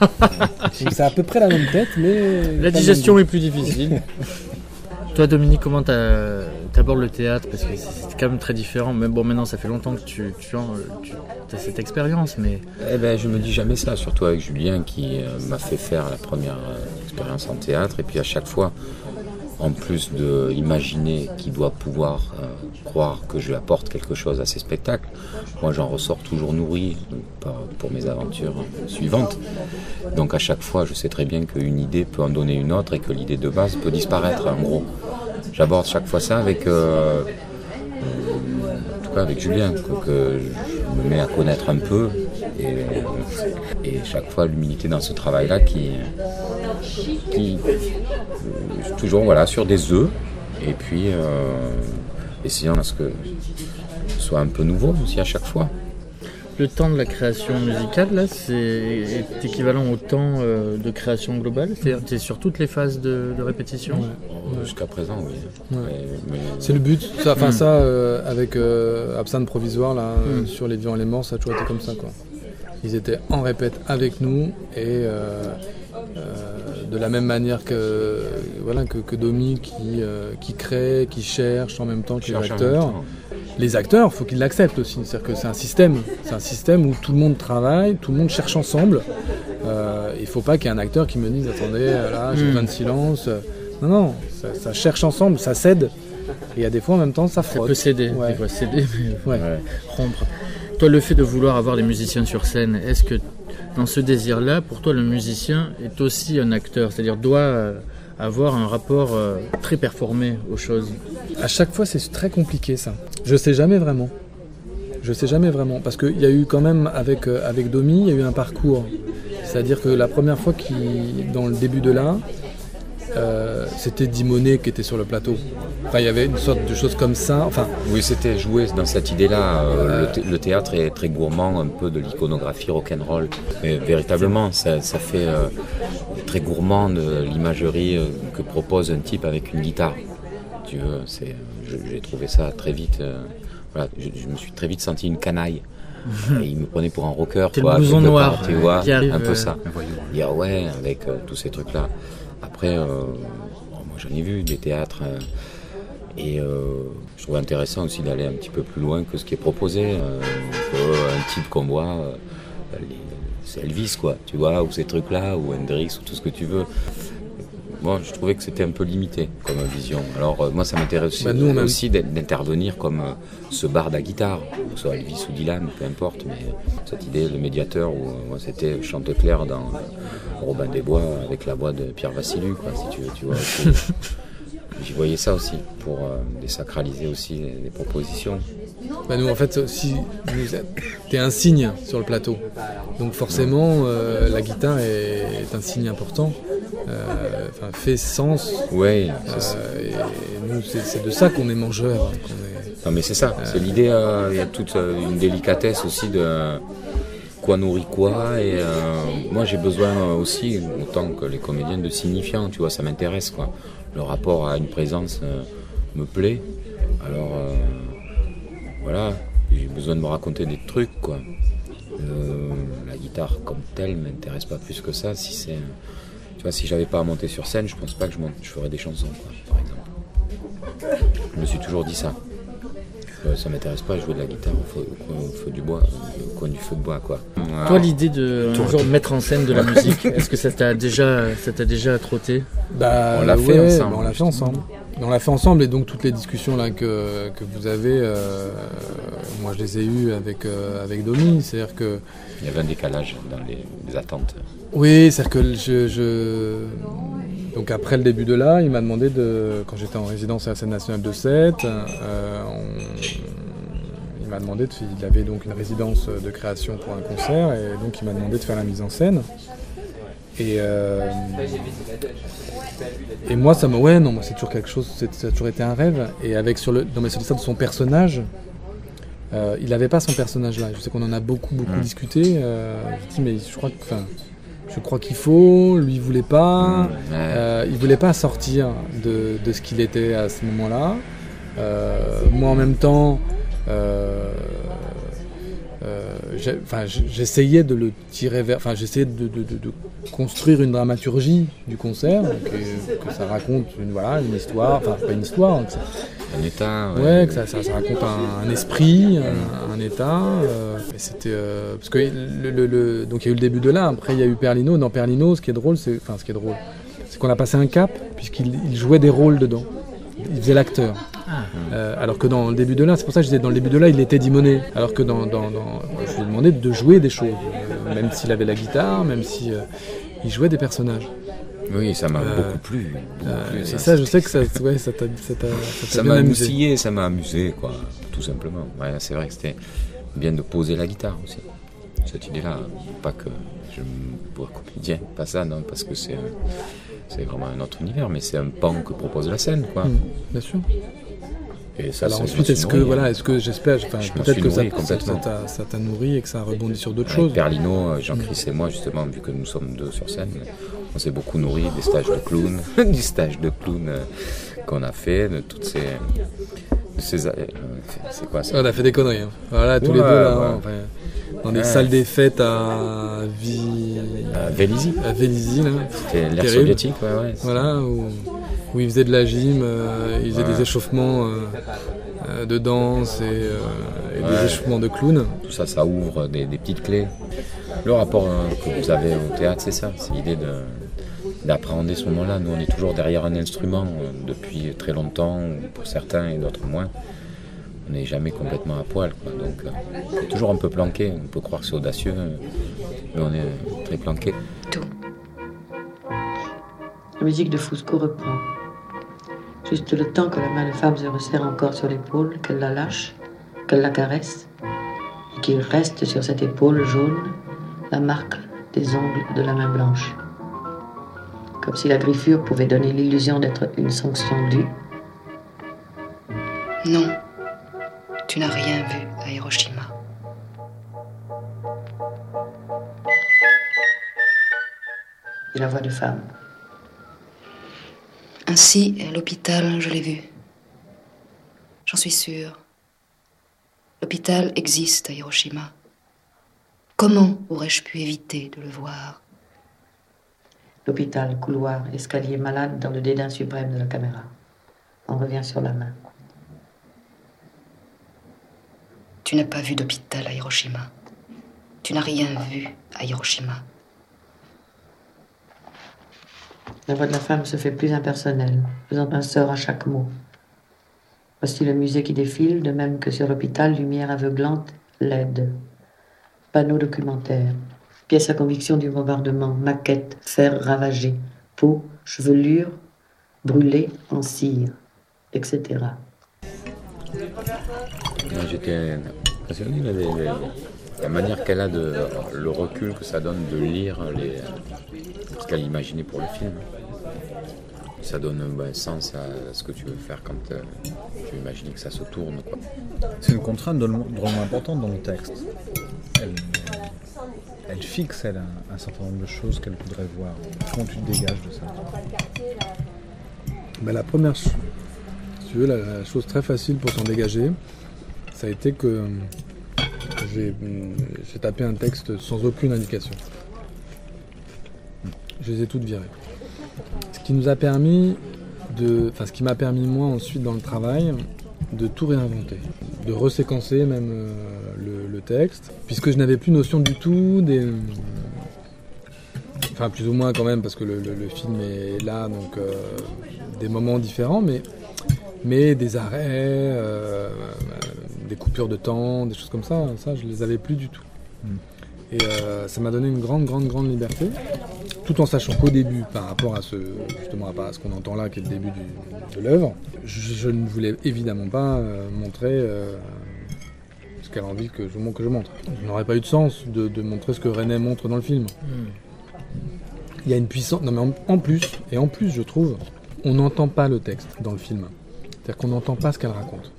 Donc c'est à peu près la même tête mais. La digestion est plus difficile. Toi Dominique, comment t'as abordes le théâtre? Parce que c'est quand même très différent. Mais bon, maintenant, ça fait longtemps que tu, tu, as cette expérience, mais Eh ben, je me dis jamais ça, surtout avec Julien qui euh, m'a fait faire la première euh, expérience en théâtre. Et puis à chaque fois, en plus de imaginer qu'il doit pouvoir euh, croire que je lui apporte quelque chose à ses spectacles, moi j'en ressors toujours nourri pour mes aventures suivantes. Donc à chaque fois, je sais très bien qu'une idée peut en donner une autre et que l'idée de base peut disparaître en gros. J'aborde chaque fois ça avec, euh, avec Julien, que, que je me mets à connaître un peu et, et chaque fois l'humilité dans ce travail-là qui, qui euh, toujours voilà sur des œufs et puis euh, essayant à ce que ce soit un peu nouveau aussi à chaque fois. le temps de la création musicale, là, c'est est équivalent au temps euh, de création globale? C'est-à-dire c'est sur toutes les phases de, de répétition? Jusqu'à présent, oui. Ouais. Mais- mais- C'est le but. Ça, Enfin, Mm. ça, euh, avec euh, Absinthe Provisoire, là, Mm. sur Les Vivants et les Morts, ça a toujours été comme ça, quoi. Ils étaient en répète avec nous et euh, euh, de la même manière que, voilà, que, que Domi qui, euh, qui crée, qui cherche en même temps que les acteurs. Les acteurs, faut qu'ils l'acceptent aussi. C'est-à-dire que c'est un système. C'est un système où tout le monde travaille, tout le monde cherche ensemble. Euh, il faut pas qu'il y ait un acteur qui me dise attendez, là, j'ai Mm. besoin de silence. Non, non, ça, ça cherche ensemble, ça cède. Et il y a des fois en même temps, ça Ça frotte. peut céder, Ouais. des fois céder, mais Ouais. rompre. Toi, le fait de vouloir avoir des musiciens sur scène, est-ce que dans ce désir-là, pour toi, le musicien est aussi un acteur, c'est-à-dire doit euh, avoir un rapport euh, très performé aux choses? À chaque fois, c'est très compliqué ça. Je sais jamais vraiment. Je sais jamais vraiment. Parce qu'il y a eu quand même, avec, euh, avec Domi, il y a eu un parcours. C'est-à-dire que la première fois qu'il, dans le début de là, euh, c'était Dimonet qui était sur le plateau. Enfin, il y avait une sorte de chose comme ça. Enfin, Oui, c'était joué dans cette idée-là. euh, le, thé- le théâtre est très gourmand, un peu de l'iconographie rock'n'roll. Mais véritablement, ça, ça fait euh, très gourmand de l'imagerie euh, que propose un type avec une guitare. Tu veux, c'est, j'ai trouvé ça très vite. euh, voilà, je, je me suis très vite senti une canaille. Et il me prenait pour un rocker, le quoi, blouson quelque noir, part, tu ouais, vois, qui arrive, un peu euh, ça. Il y a ouais, avec euh, tous ces trucs-là. Après, euh, moi j'en ai vu des théâtres. euh, et euh, je trouve intéressant aussi d'aller un petit peu plus loin que ce qui est proposé. euh, un type qu'on voit, euh, c'est Elvis, quoi, tu vois, ou ces trucs-là, ou Hendrix, ou tout ce que tu veux. Moi, je trouvais que c'était un peu limité comme vision. Alors, moi, ça m'intéresse aussi, Bah, aussi d'in- d'intervenir comme ce barde à guitare, que ce soit Elvis ou Dylan, peu importe, mais cette idée, le médiateur, où moi, c'était Chanteclair dans Robin des Bois, avec la voix de Pierre Vassilu, quoi, si tu veux, tu vois. aussi. J'y voyais ça aussi, pour euh, désacraliser aussi les, les propositions. Bah nous en fait aussi t'es un signe sur le plateau donc forcément euh, la guitare est, est un signe important euh, fait sens Euh, c'est- et nous c'est de ça qu'on est mangeur Non mais c'est ça, c'est l'idée, euh, il y a toute euh, une délicatesse aussi de euh, quoi nourrit quoi et euh, moi j'ai besoin aussi, autant que les comédiens, de signifiants, tu vois, ça m'intéresse quoi. Le rapport à une présence euh, me plaît, alors euh, voilà, j'ai besoin de me raconter des trucs quoi. La guitare comme telle m'intéresse pas plus que ça, si c'est... Tu vois, si j'avais pas à monter sur scène, je pense pas que je, monte- je ferais des chansons, quoi, par exemple. Je me suis toujours dit ça. Euh, ça m'intéresse pas jouer de la guitare au feu, au coin- au feu du bois, au coin du feu de bois, quoi. Toi, l'idée de un Toi, jour toi. mettre en scène de la musique, est-ce que ça t'a déjà, ça t'a déjà trotté? Bah, On l'a fait ensemble, bah, on l'a fait ensemble. On l'a fait ensemble et donc toutes les discussions là que, que vous avez, euh, moi je les ai eues avec, euh, avec Domi. C'est-à-dire que. Il y avait un décalage dans les, les attentes. Oui, c'est-à-dire que je, je- Donc après le début de là, il m'a demandé de. Quand j'étais en résidence à la scène nationale de Sète, euh, il m'a demandé de. Il avait donc une résidence de création pour un concert et donc il m'a demandé de faire la mise en scène. Et, euh, et moi, ça me. Ouais, non, moi, c'est toujours quelque chose. Ça a toujours été un rêve. Et avec sur le, dans mes de son personnage, euh, il n'avait pas son personnage là. Je sais qu'on en a beaucoup, beaucoup Mm. discuté. Euh, je dis, mais je crois que. Je crois qu'il faut, lui il voulait pas, Mm, ouais. euh, il voulait pas sortir de, de ce qu'il était à ce moment-là. Euh, moi en même temps, euh, enfin, j- j'essayais de le tirer vers, enfin, j'essayais de, de- de- de construire une dramaturgie du concert, euh, que ça raconte une, voilà, une histoire, enfin pas une histoire, que ça- Un état. Ouais, que ça, ça- ça raconte un, un esprit, un, un état. euh, c'était euh, parce que le, le- le- donc il y a eu le début de là. Après il y a eu Perlino. Dans Perlino, ce qui est drôle, c'est enfin ce qui est drôle, c'est qu'on a passé un cap puisqu'il il jouait des rôles dedans. Il faisait l'acteur. Euh, alors que dans le début de là, c'est pour ça que je disais dans le début de là, il était Dimoné. Alors que dans, dans- dans- je lui ai demandé de jouer des choses, euh, même s'il avait la guitare, même si euh, il jouait des personnages. Oui, ça m'a Euh, beaucoup plu. beaucoup plu, et ça, ça, je sais que ça, ouais, ça t'a ça m'a amusé. ça m'a amusé, quoi, tout simplement. Ouais, c'est vrai que c'était bien de poser la guitare aussi. Cette idée-là, pas que je me vois comédien, pas ça, non, parce que c'est c'est vraiment un autre univers, mais c'est un pan que propose la scène, quoi. Mm, bien sûr. Et ça, Alors ensuite, est-ce que nourri, voilà, hein. est-ce que j'espère, enfin Je me peut-être que ça ça- t'a nourri et que ça a rebondi sur d'autres choses. Perlino, euh, Jean-Chris et moi, justement, vu que nous sommes deux sur scène, on s'est beaucoup nourri des stages de clown, du stage de clown euh, qu'on a fait, de toutes ces. ces, euh, c'est quoi ça On a fait des conneries. hein. Voilà, tous les deux là, ouais. hein, enfin, dans des Ouais. salles des fêtes à Vi... À Vélizy. À Vélizy, là. C'était l'ère soviétique, ouais, ouais. Voilà, où, où ils faisaient de la gym, euh, ils faisaient Ouais. des échauffements euh, euh, de danse et, euh, et Ouais. des échauffements de clown. Tout ça, ça ouvre des, des petites clés. Le rapport euh, que vous avez au théâtre, c'est ça, c'est l'idée de d'appréhender ce moment-là. Nous, on est toujours derrière un instrument depuis très longtemps, ou pour certains et d'autres moins. On n'est jamais complètement à poil, quoi. donc euh, est toujours un peu planqué. On peut croire que c'est audacieux, mais on est très planqué. La musique de Fusco reprend. Juste le temps que la main de femme se resserre encore sur l'épaule, qu'elle la lâche, qu'elle la caresse, et qu'il reste sur cette épaule jaune la marque des ongles de la main blanche. Comme si la griffure pouvait donner l'illusion d'être une sanction due. Non, tu n'as rien vu à Hiroshima. Et la voix de femme. Ainsi, à l'hôpital, je l'ai vu. J'en suis sûre. L'hôpital existe à Hiroshima. Comment aurais-je pu éviter de le voir? L'hôpital, couloir, escalier malade dans le dédain suprême de la caméra. On revient sur la main. Tu n'as pas vu d'hôpital à Hiroshima. Tu n'as rien vu à Hiroshima. La voix de la femme se fait plus impersonnelle, faisant un sort à chaque mot. Voici le musée qui défile, de même que sur l'hôpital, lumière aveuglante, LED. Panneau documentaire. Pièce à conviction du bombardement, maquette, fer ravagé, peau, chevelure, brûlée en cire, etc. Moi, j'étais impressionné de la, la- la manière qu'elle a de le recul que ça donne de lire les, ce qu'elle imaginait pour le film. Ça donne ben, sens à ce que tu veux faire quand euh, tu imagines que ça se tourne. Quoi. C'est une contrainte drôlement importante dans le texte. Elle, elle fixe, elle, un, un certain nombre de choses qu'elle voudrait voir. Comment tu te dégages de ça Ben, la première, la, chose très facile pour s'en dégager, ça a été que euh, j'ai hum, j'ai tapé un texte sans aucune indication. Je les ai toutes virées. Ce qui nous a permis de, enfin ce qui m'a permis moi ensuite dans le travail de tout réinventer, de reséquencer même euh, le, texte, puisque je n'avais plus notion du tout des, enfin plus ou moins quand même parce que le, film est là donc euh, des moments différents mais mais des arrêts euh, des coupures de temps des choses comme ça ça je les avais plus du tout et euh, ça m'a donné une grande grande grande liberté tout en sachant qu'au début par rapport à ce justement à ce qu'on entend là qui est le début du- de l'œuvre je, je ne voulais évidemment pas euh, montrer euh, ce qu'elle a envie que je, que je montre. Il n'aurait pas eu de sens de, de montrer ce que René montre dans le film. Il y a une puissance. Non, mais en, en plus, et en plus, je trouve, on n'entend pas le texte dans le film. C'est-à-dire qu'on n'entend pas ce qu'elle raconte.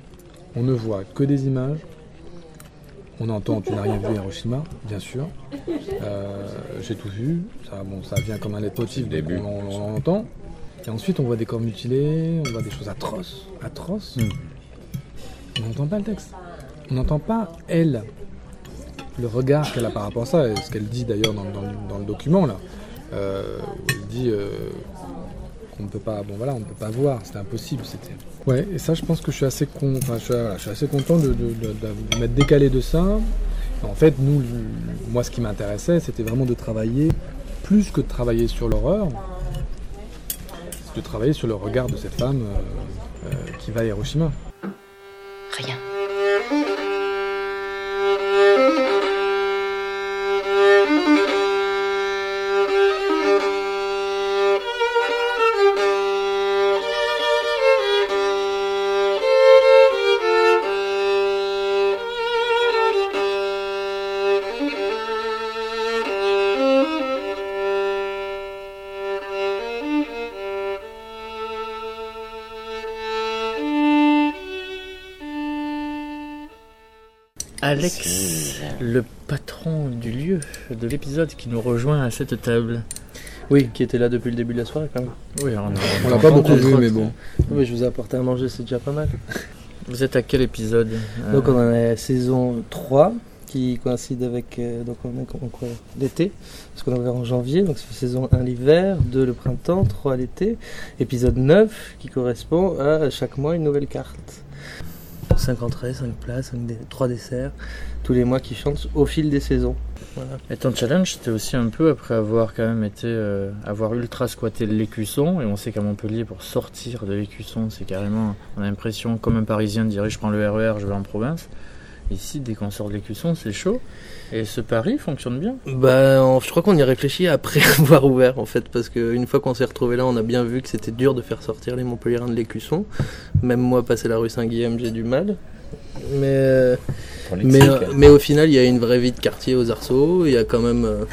On ne voit que des images. On entend Tu n'as rien vu à Hiroshima, bien sûr. Euh, J'ai tout vu. Ça, bon, ça vient comme un leitmotiv, donc on, on, on l'entend. Et ensuite, on voit des corps mutilés, on voit des choses atroces. Atroces. On n'entend pas le texte. On n'entend pas elle. le regard qu'elle a par rapport à ça, et ce qu'elle dit d'ailleurs dans, dans le- dans le document là, euh, où elle dit euh, qu'on ne peut pas, bon voilà, on ne peut pas voir, c'était impossible, c'était. Ouais, et ça, je pense que je suis assez con, enfin, je, suis, voilà, je suis assez content de, de- de- de m'être décalé de ça. En fait, nous, le- moi, ce qui m'intéressait, c'était vraiment de travailler plus que de travailler sur l'horreur, de travailler sur le regard de cette femme euh, euh, qui va à Hiroshima. Rien. Alex, le patron du lieu, de l'épisode qui nous rejoint à cette table. Oui, qui était là depuis le début de la soirée quand même. Oui, on, On l'a pas beaucoup vu, mais bon. Oui, je vous ai apporté à manger, c'est déjà pas mal. Vous êtes à quel épisode euh, Donc on en est à saison 3 qui coïncide avec euh, donc on est l'été, parce qu'on avait en janvier, donc c'est saison 1 l'hiver, 2 le printemps, 3 l'été, épisode 9 qui correspond à chaque mois une nouvelle carte. 5 entrées, 5 plats, 5 3 desserts, tous les mois qui chantent au fil des saisons. Et ton challenge, c'était aussi un peu après avoir quand même été, euh, avoir ultra squatté l'écusson. Et on sait qu'à Montpellier, pour sortir de l'écusson, c'est carrément, on a l'impression, comme un Parisien dirait, je prends le RER, je vais en province. Ici, dès qu'on sort de l'écusson, c'est chaud. Et ce pari fonctionne bien. Bah, on- je crois qu'on y a réfléchi après avoir ouvert en fait, parce qu'une fois qu'on s'est retrouvé là, on a bien vu que c'était dur de faire sortir les Montpelliérains de l'écusson. Même moi, passer la rue Saint-Guillaume, j'ai du mal. Mais, euh, mais, euh, mais au final, il y a une vraie vie de quartier aux Arceaux. Il y a quand même, euh,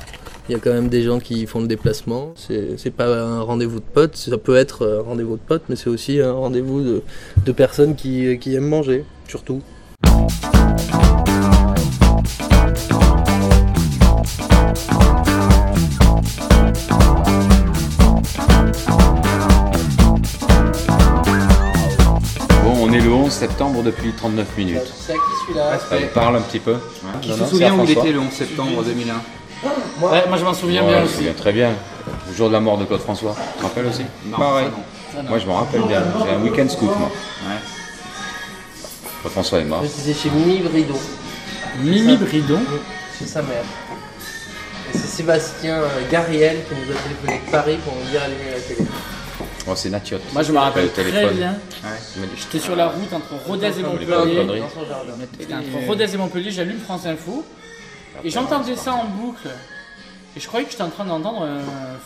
il y a quand même des gens qui font le déplacement. C'est c'est pas un rendez-vous de potes, ça peut être un rendez-vous de potes, mais c'est aussi un rendez-vous de, de personnes qui, qui aiment manger, surtout. Bon, on est le 11 septembre depuis 39 minutes. C'est à qui celui-là Allez, parle un petit peu. Qui Non, se non, souvient où il était le 11 septembre 2001 Ouais, moi je m'en souviens Ouais, bien je aussi. souviens très bien. Le jour de la mort de Claude François. Tu te rappelles aussi Non, Pareil. ça, non. Ça, non. Moi, je me rappelle bien. J'ai un week-end scout, moi. Ouais. François est mort. Je disais chez Mimi Bridon. Mimi Bridon? Chez sa mère. Et c'est Sébastien Gariel qui nous a téléphoné de Paris pour nous dire allumer la télé. Oh, c'est Natiot. Moi je me rappelle Le très téléphone. bien. Ouais. J'étais sur la route entre Rodez et Montpellier. C'était entre Rodez et Montpellier, j'allume France Info. Et j'entendais ça en boucle. Et je croyais que j'étais en train d'entendre un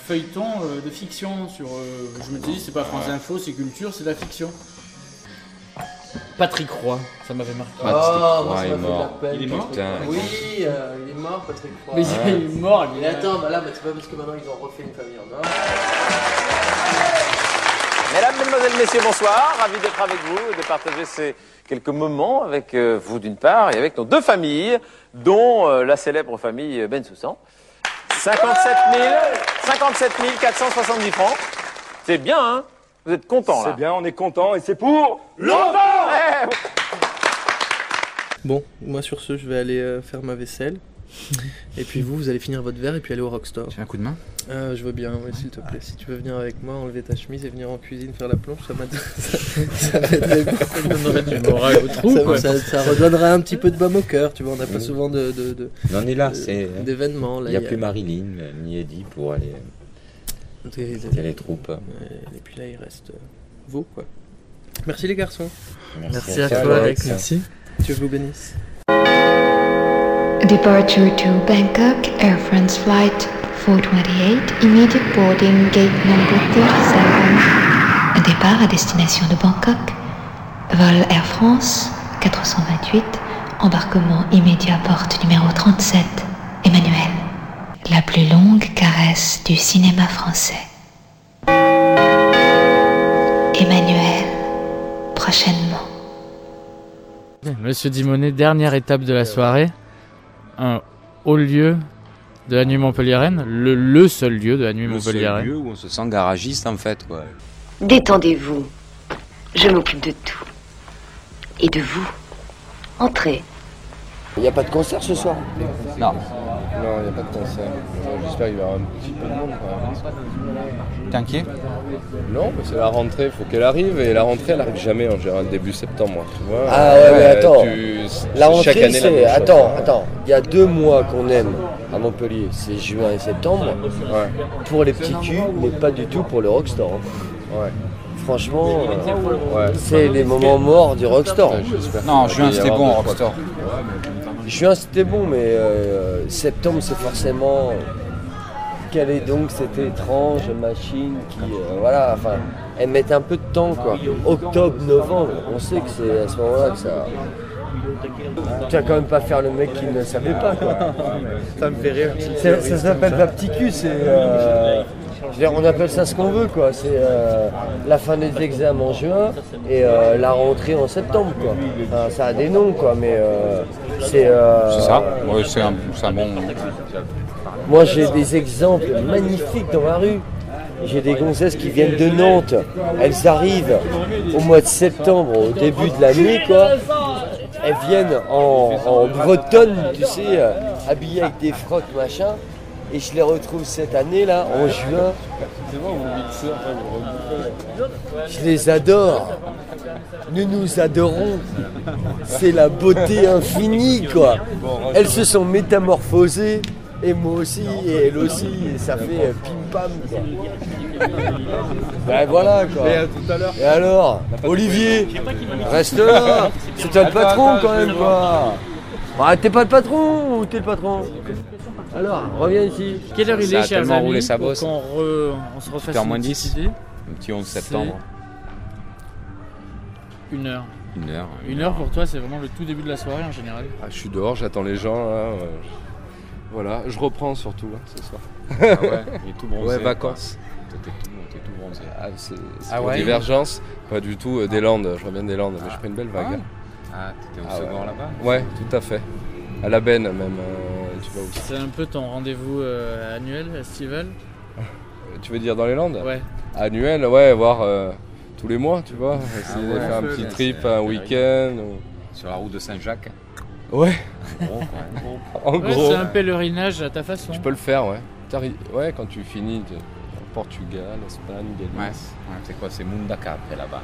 feuilleton euh, de fiction sur. euh, je me dis, c'est pas France Info, c'est culture, c'est de la fiction. Patrick Roy, ça m'avait marqué. Patrick Oh, Roy moi, ça est m'a fait de la mort. peine. Il est mort Putain. Oui, euh, il est mort, Patrick Roy. Mais il est mort, il Mais est attends, bah là, bah, c'est pas parce que maintenant ils ont refait une famille en or. Mesdames, Mesdemoiselles, Messieurs, bonsoir. Ravi d'être avec vous et de partager ces quelques moments avec euh, vous d'une part et avec nos deux familles, dont euh, la célèbre famille Bensoussan. 57 000, 57 470 francs. C'est bien, hein? Vous êtes contents, là C'est bien, on est content et c'est pour Longtemps Eh, Bon, moi sur ce, je vais aller euh, faire ma vaisselle. et puis vous, vous allez finir votre verre et puis aller au Rockstore. Tu as un coup de main? Euh, je veux bien, oui, s'il te plaît. Si tu veux venir avec moi, enlever ta chemise et venir en cuisine faire la plonge, ça m'intéresse. ça, ça Ça, redonnerait un petit peu de baume au cœur, tu vois. On n'a pas Oui. souvent de, de, de- On en est là, c'est. d'événements. là, Il n'y a plus Marilyn euh, ni Eddie pour aller. C'était les troupes. Et puis là, il reste euh, vous, quoi. Merci les garçons. Merci à toi, Alex. Merci. Dieu vous bénisse. Departure to Bangkok, Air France Flight 428, immediate boarding gate number 37. Départ à destination de Bangkok. Vol Air France 428, embarquement immédiat porte numéro 37. Emmanuel. La plus longue caresse du cinéma français. Emmanuel. Prochainement. Monsieur Dimonet, dernière étape de la soirée. Un haut lieu de la nuit montpelliéraine, le, le seul lieu de la nuit Le seul montpelliéraine. lieu où on se sent garagiste, en fait, quoi. Détendez-vous. Je m'occupe de tout. Et de vous. Entrez. Il n'y a pas de concert ce soir Non. Non, il n'y a pas de concert. J'espère qu'il y aura un petit peu de monde quand même. T'es inquiet Non, mais c'est la rentrée, il faut qu'elle arrive et la rentrée elle arrive jamais en général début septembre. Tu vois Ah ouais, mais attends. tu- La chaque rentrée, année, la. Attends, attends. Il y a deux mois qu'on aime à Montpellier, c'est juin et septembre. Pour les petits culs, mais pas du tout pour le rockstore. hein. Ouais. Franchement, euh, c'est les moments morts du rockstore. Non, juin, c'était bon, Rockstore. Juin c'était bon, mais euh, septembre c'est forcément. Quelle est donc cette étrange machine qui. euh, voilà, enfin, elles mettent un peu de temps quoi. Octobre, novembre, on sait que c'est à ce moment-là que ça. Tu vas quand même pas faire le mec qui ne savait pas quoi. Ça me fait rire. Ça s'appelle pas petit cul, c'est. euh, je veux dire, on appelle ça ce qu'on veut quoi. C'est euh, la fin des examens en juin et euh, la rentrée en septembre quoi. Enfin, ça a des noms quoi, mais euh, c'est. euh, C'est ça Ouais, c'est un, un bon. Moi j'ai des exemples magnifiques dans ma rue. J'ai des gonzesses qui viennent de Nantes. Elles arrivent au mois de septembre, au début de l'année quoi. Elles viennent en, en bretonne, tu sais, habillées avec des frocs machin. Et je les retrouve cette année là, en juin. C'est bon, vous mixez, enfin, vous rebouffez. Je les adore. Nous nous adorons. C'est la beauté infinie, quoi. Elles se sont métamorphosées. Et moi aussi, et elle aussi. Et ça fait euh, pim-pam, quoi. Ben voilà, quoi. Et à tout à l'heure. Et alors Olivier Reste là C'est toi le patron, quand même, quoi. Bah, t'es pas le patron ou t'es le patron? Alors, reviens ici. Quelle heure il est, a chers tellement amis, roulé sa bosse. qu'on re- on se refasse 8h une moins petite 10. idée Un petit 11 septembre. Une heure. Une heure. Une heure pour toi, c'est vraiment le tout début de la soirée en général. Ah, je suis dehors, j'attends les gens là. euh, je- Voilà, je reprends surtout là, ce soir. Ah ouais, il est tout bronzé. Ouais, vacances. T'es tout, t'es tout bronzé. Ah, c'est Ah ouais divergence, pas du tout euh, des Landes, je reviens des Landes, mais je prends une belle vague. Ah, t'étais au Ah second ouais. là-bas Ouais, tout à fait. À la benne même, euh, tu vas aussi. C'est un peu ton rendez-vous euh, annuel, estival Tu veux dire dans les Landes Ouais. Annuel, ouais, voir euh, tous les mois, tu vois. Essayer ouais. de faire un petit trip, un week-end. ou- Sur la route de Saint-Jacques. Ouais. En gros, quoi. En Ouais, gros. c'est un pèlerinage à ta façon. Tu peux le faire, ouais. T'arri- Ouais, quand tu finis de Portugal, Espagne, Ouais, Galice. ouais, c'est quoi C'est Mundaka après là-bas.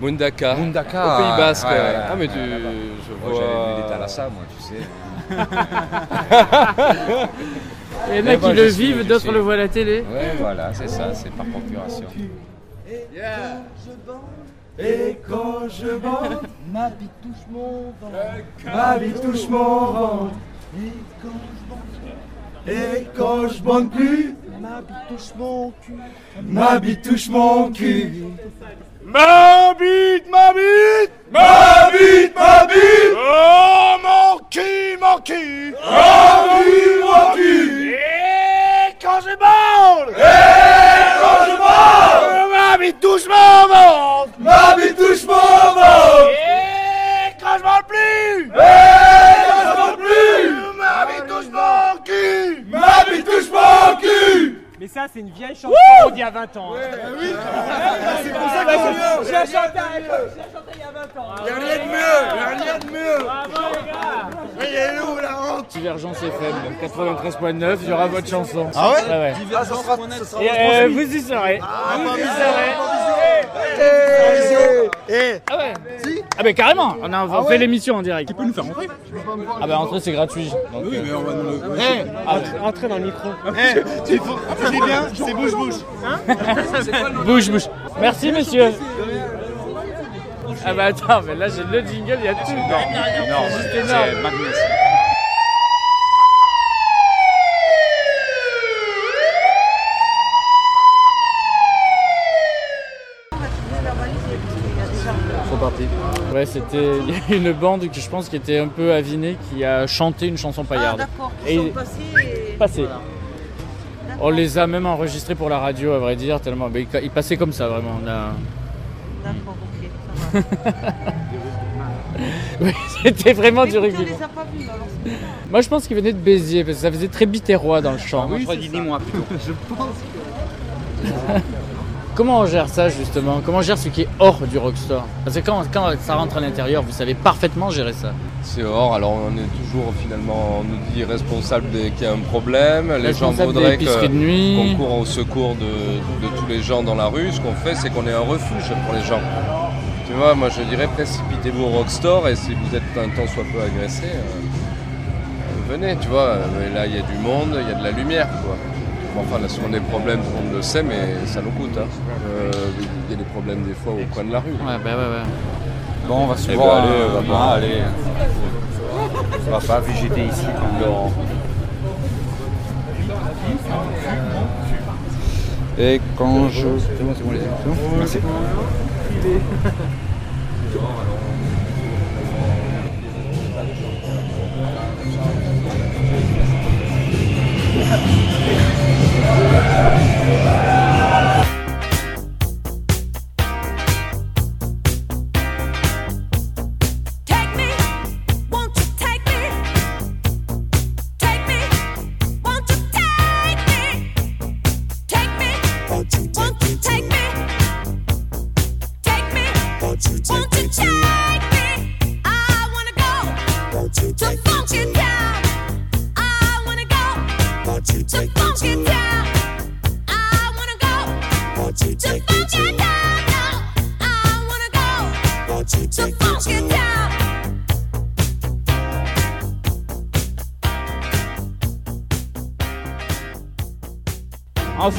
Mundaka. Mundaka, Au Pays Basque. Ouais, ouais. ouais, ah, mais ouais, tu. Je Moi, vois. j'avais vu des Thalassa, moi, tu sais. Il y en a qui je le suis- vivent, je d'autres le voient à la télé. Ouais, voilà, c'est ça, c'est par procuration. Et quand je bande, ma bite touche mon ventre. Ma bite touche mon ventre. Et quand je bande plus, ma bite touche mon cul. Ma bite touche mon cul. Ma bite, ma bite, ma bite, ma bite. Oh mon cul, mon cul. Ma bite, mon cul. Et quand je bande, et quand je bande, ma bite touche mon ventre. Ma bite touche mon ventre. Et quand je bande plus, et quand je bande plus, ma bite touche mon cul. Ma bite touche mon cul. Mais ça, c'est une vieille chanson d'il y a 20 ans. hein. c'est pour ça qu'on Je l'ai chanté il y a 20 ans. Y'a rien de mieux, y'a rien de mieux. Bravo les gars. Mais est où la honte Divergence FM, donc 93.9, il y aura votre chanson. Ah ouais ouais. Ah, ça sera, ça sera Et, votre euh, profil. vous y serez. Ah, vous y serez. Eh, eh. Ah ouais Ah bah carrément, on, a, on Ah fait ouais l'émission en direct. Tu peux nous faire entrer Ah bah entrer c'est gratuit. Donc, Oui, euh, mais on va nous le. Eh, Ah, entre- entrez dans le micro. Eh, tu faut- c'est bien, c'est bouche-bouche. Bouge, bouge. Merci, monsieur. Ah bah attends, mais là j'ai le jingle, il y a tout. Énorme, C'est c'est énorme. magnifique. Ils sont partis. Ouais, c'était une bande qui je pense qui était un peu avinée qui a chanté une chanson paillarde. Ah, d'accord, qui Et sont passés et- passés. Voilà. On les a même enregistrés pour la radio à vrai dire tellement mais ils- passaient comme ça vraiment. On a... D'accord, ok, ça va. Oui, c'était vraiment Mais du rugby. Moi je pense qu'ils venaient de Béziers parce que ça faisait très biterrois dans le chant. moi, je dis moi plutôt. Je pense que. Comment on gère ça justement? Comment on gère ce qui est hors du rockstore? Parce que quand, quand ça rentre à l'intérieur, vous savez parfaitement gérer ça. C'est hors, alors on est toujours finalement, on nous dit responsable qu'il y a un problème. Les gens voudraient qu'on court au secours de, de tous les gens dans la rue. Ce qu'on fait, c'est qu'on est un refuge pour les gens. Tu vois, moi je dirais précipitez-vous au rockstore et si vous êtes un temps soit peu agressé, euh, euh, venez, tu vois. Mais là, il y a du monde, il y a de la lumière, quoi. Bon, Enfin, là, si on a des problèmes, tout le monde le sait, mais ça nous coûte. hein. Euh, Il y a des problèmes des fois au coin de la rue. Ouais, bah ouais, ouais. Bon, on va se voir. ben, allez, euh, on va pas. allez. On va pas végéter ici. pendant- Et quand je. C'est bon, c'est bon, les bon Merci. Take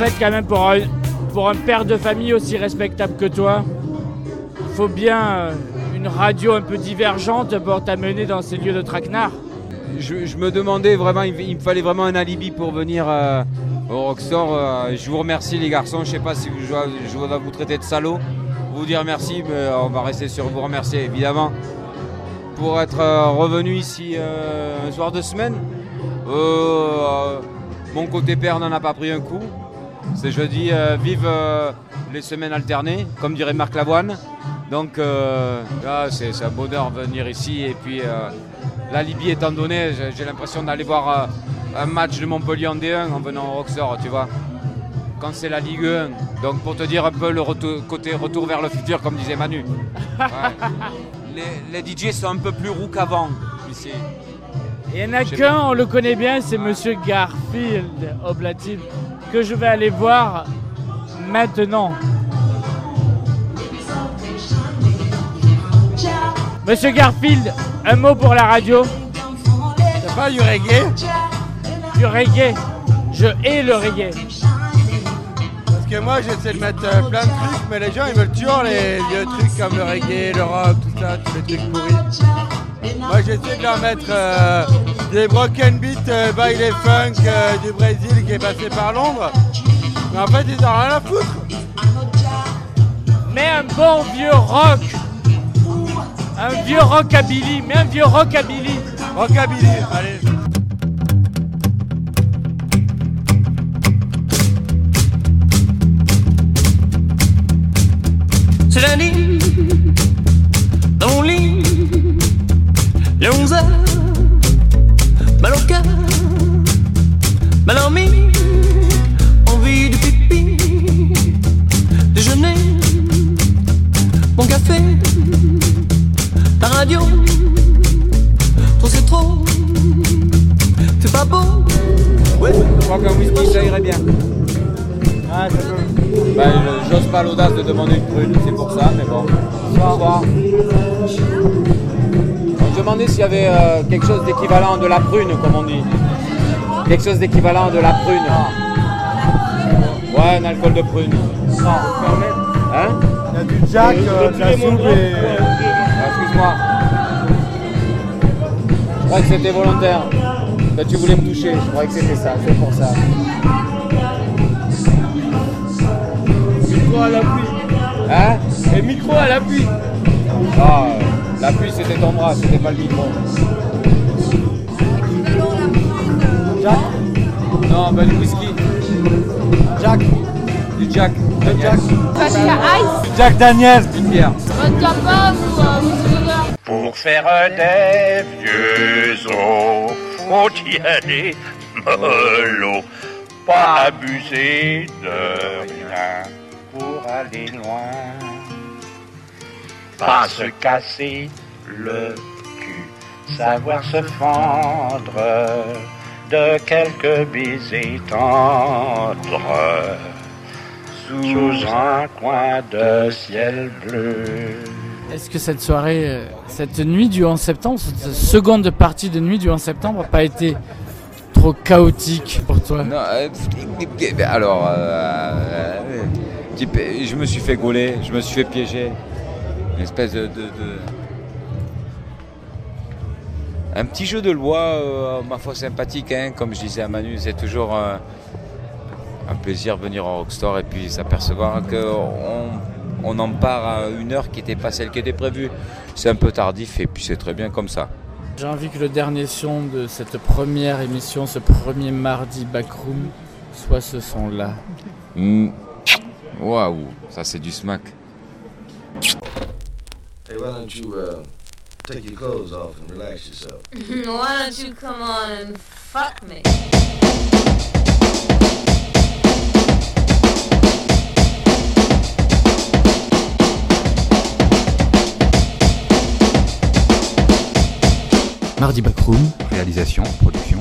fait, quand même, pour un, père de famille aussi respectable que toi, il faut bien euh, une radio un peu divergente pour t'amener dans ces lieux de traquenard. je, me demandais vraiment, il, me fallait vraiment un alibi pour venir euh, au Rockstore. euh, je vous remercie les garçons, je sais pas si je, dois- vous traiter de salaud, vous dire merci, mais on va rester sur vous remercier évidemment. Pour être euh, revenu ici euh, un soir de semaine, euh, euh, mon côté père n'en a pas pris un coup. C'est jeudi, euh, vive euh, les semaines alternées, comme dirait Marc Lavoine. Donc euh, là, c'est un bonheur de venir ici. Et puis euh, la Libye étant donnée, j'ai- l'impression d'aller voir euh, un match de Montpellier en D1 en venant au Roxor, tu vois. Quand c'est la Ligue 1. Donc pour te dire un peu le retour- côté retour vers le futur, comme disait Manu. Ouais. les, les DJ sont un peu plus roux qu'avant ici. Il y en a qu'un, on le connaît bien, c'est Monsieur Garfield au platine, que je vais aller voir maintenant. Monsieur Garfield, un mot pour la radio C'est pas du reggae Du reggae. Je hais le reggae. Parce que moi j'essaie de mettre euh, plein de trucs, mais les gens ils veulent toujours les vieux trucs comme le reggae, le rock, tout ça, tous les trucs pourris. Moi j'essaie de leur mettre euh, des broken beats euh, by les funk euh, du Brésil qui est passé par Londres. Mais en fait ils ont rien à foutre. Mais un bon vieux rock. Un vieux rockabilly. Mais un vieux rockabilly. Rockabilly, allez. C'est lundi, les 11 heures, mal au cœur, mal dormi, envie de pipi, déjeuner, mon café, ta radio, trop c'est trop, c'est pas beau. Ouais, je crois qu'un whisky ça irait bien. Ah, je- j'ose pas l'audace de demander une prune, c'est pour ça, mais bon. Bonsoir. On se demandait s'il y avait euh, quelque chose d'équivalent de la prune, comme on dit. Quelque chose d'équivalent de la prune. Ouais, un alcool de prune. Hein? Il y a du jack, euh, de la soupe et. Ah, Excuse-moi. Je croyais que c'était volontaire. Tu voulais me toucher, je croyais que c'était ça, c'est pour ça. Micro à l'appui. Hein? Et micro à l'appui. Ah, euh, l'appui c'était ton bras, c'était pas le micro. Jack Non, ben du whisky. Jack Du Jack. Le Jack. Ice Jack Daniels Une bière. Vodka Pomme ou euh, Pour faire des vieux os, faut y aller mollo, pas abuser de rien pour aller loin. Pas se casser le cul, savoir se fendre de quelques baisers tendres sous un coin de ciel bleu. Est-ce que cette soirée, euh, cette nuit du 11 septembre, cette seconde partie de nuit du 11 septembre n'a pas été trop chaotique pour toi? Non, euh, alors, euh, euh, je me suis fait gauler, je me suis fait piéger. Une espèce de. de- de- Un petit jeu de loi, euh, ma foi sympathique, hein, comme je disais à Manu, c'est toujours euh, un plaisir de venir au Rockstore et puis s'apercevoir qu'on on en part à une heure qui n'était pas celle qui était prévue. C'est un peu tardif et puis c'est très bien comme ça. J'ai envie que le dernier son de cette première émission, ce premier mardi backroom, soit ce son-là. Mm. Waouh, ça c'est du smack. Hey, why don't you uh, take your clothes off and relax yourself? Why don't you come on and fuck me? Mardi Backroom, Réalisation, production.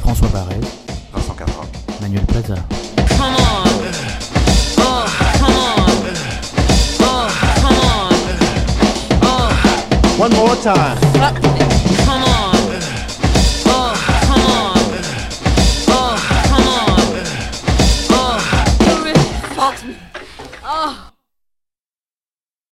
François Barret, Vincent. Manuel Plaza. One more time. Me.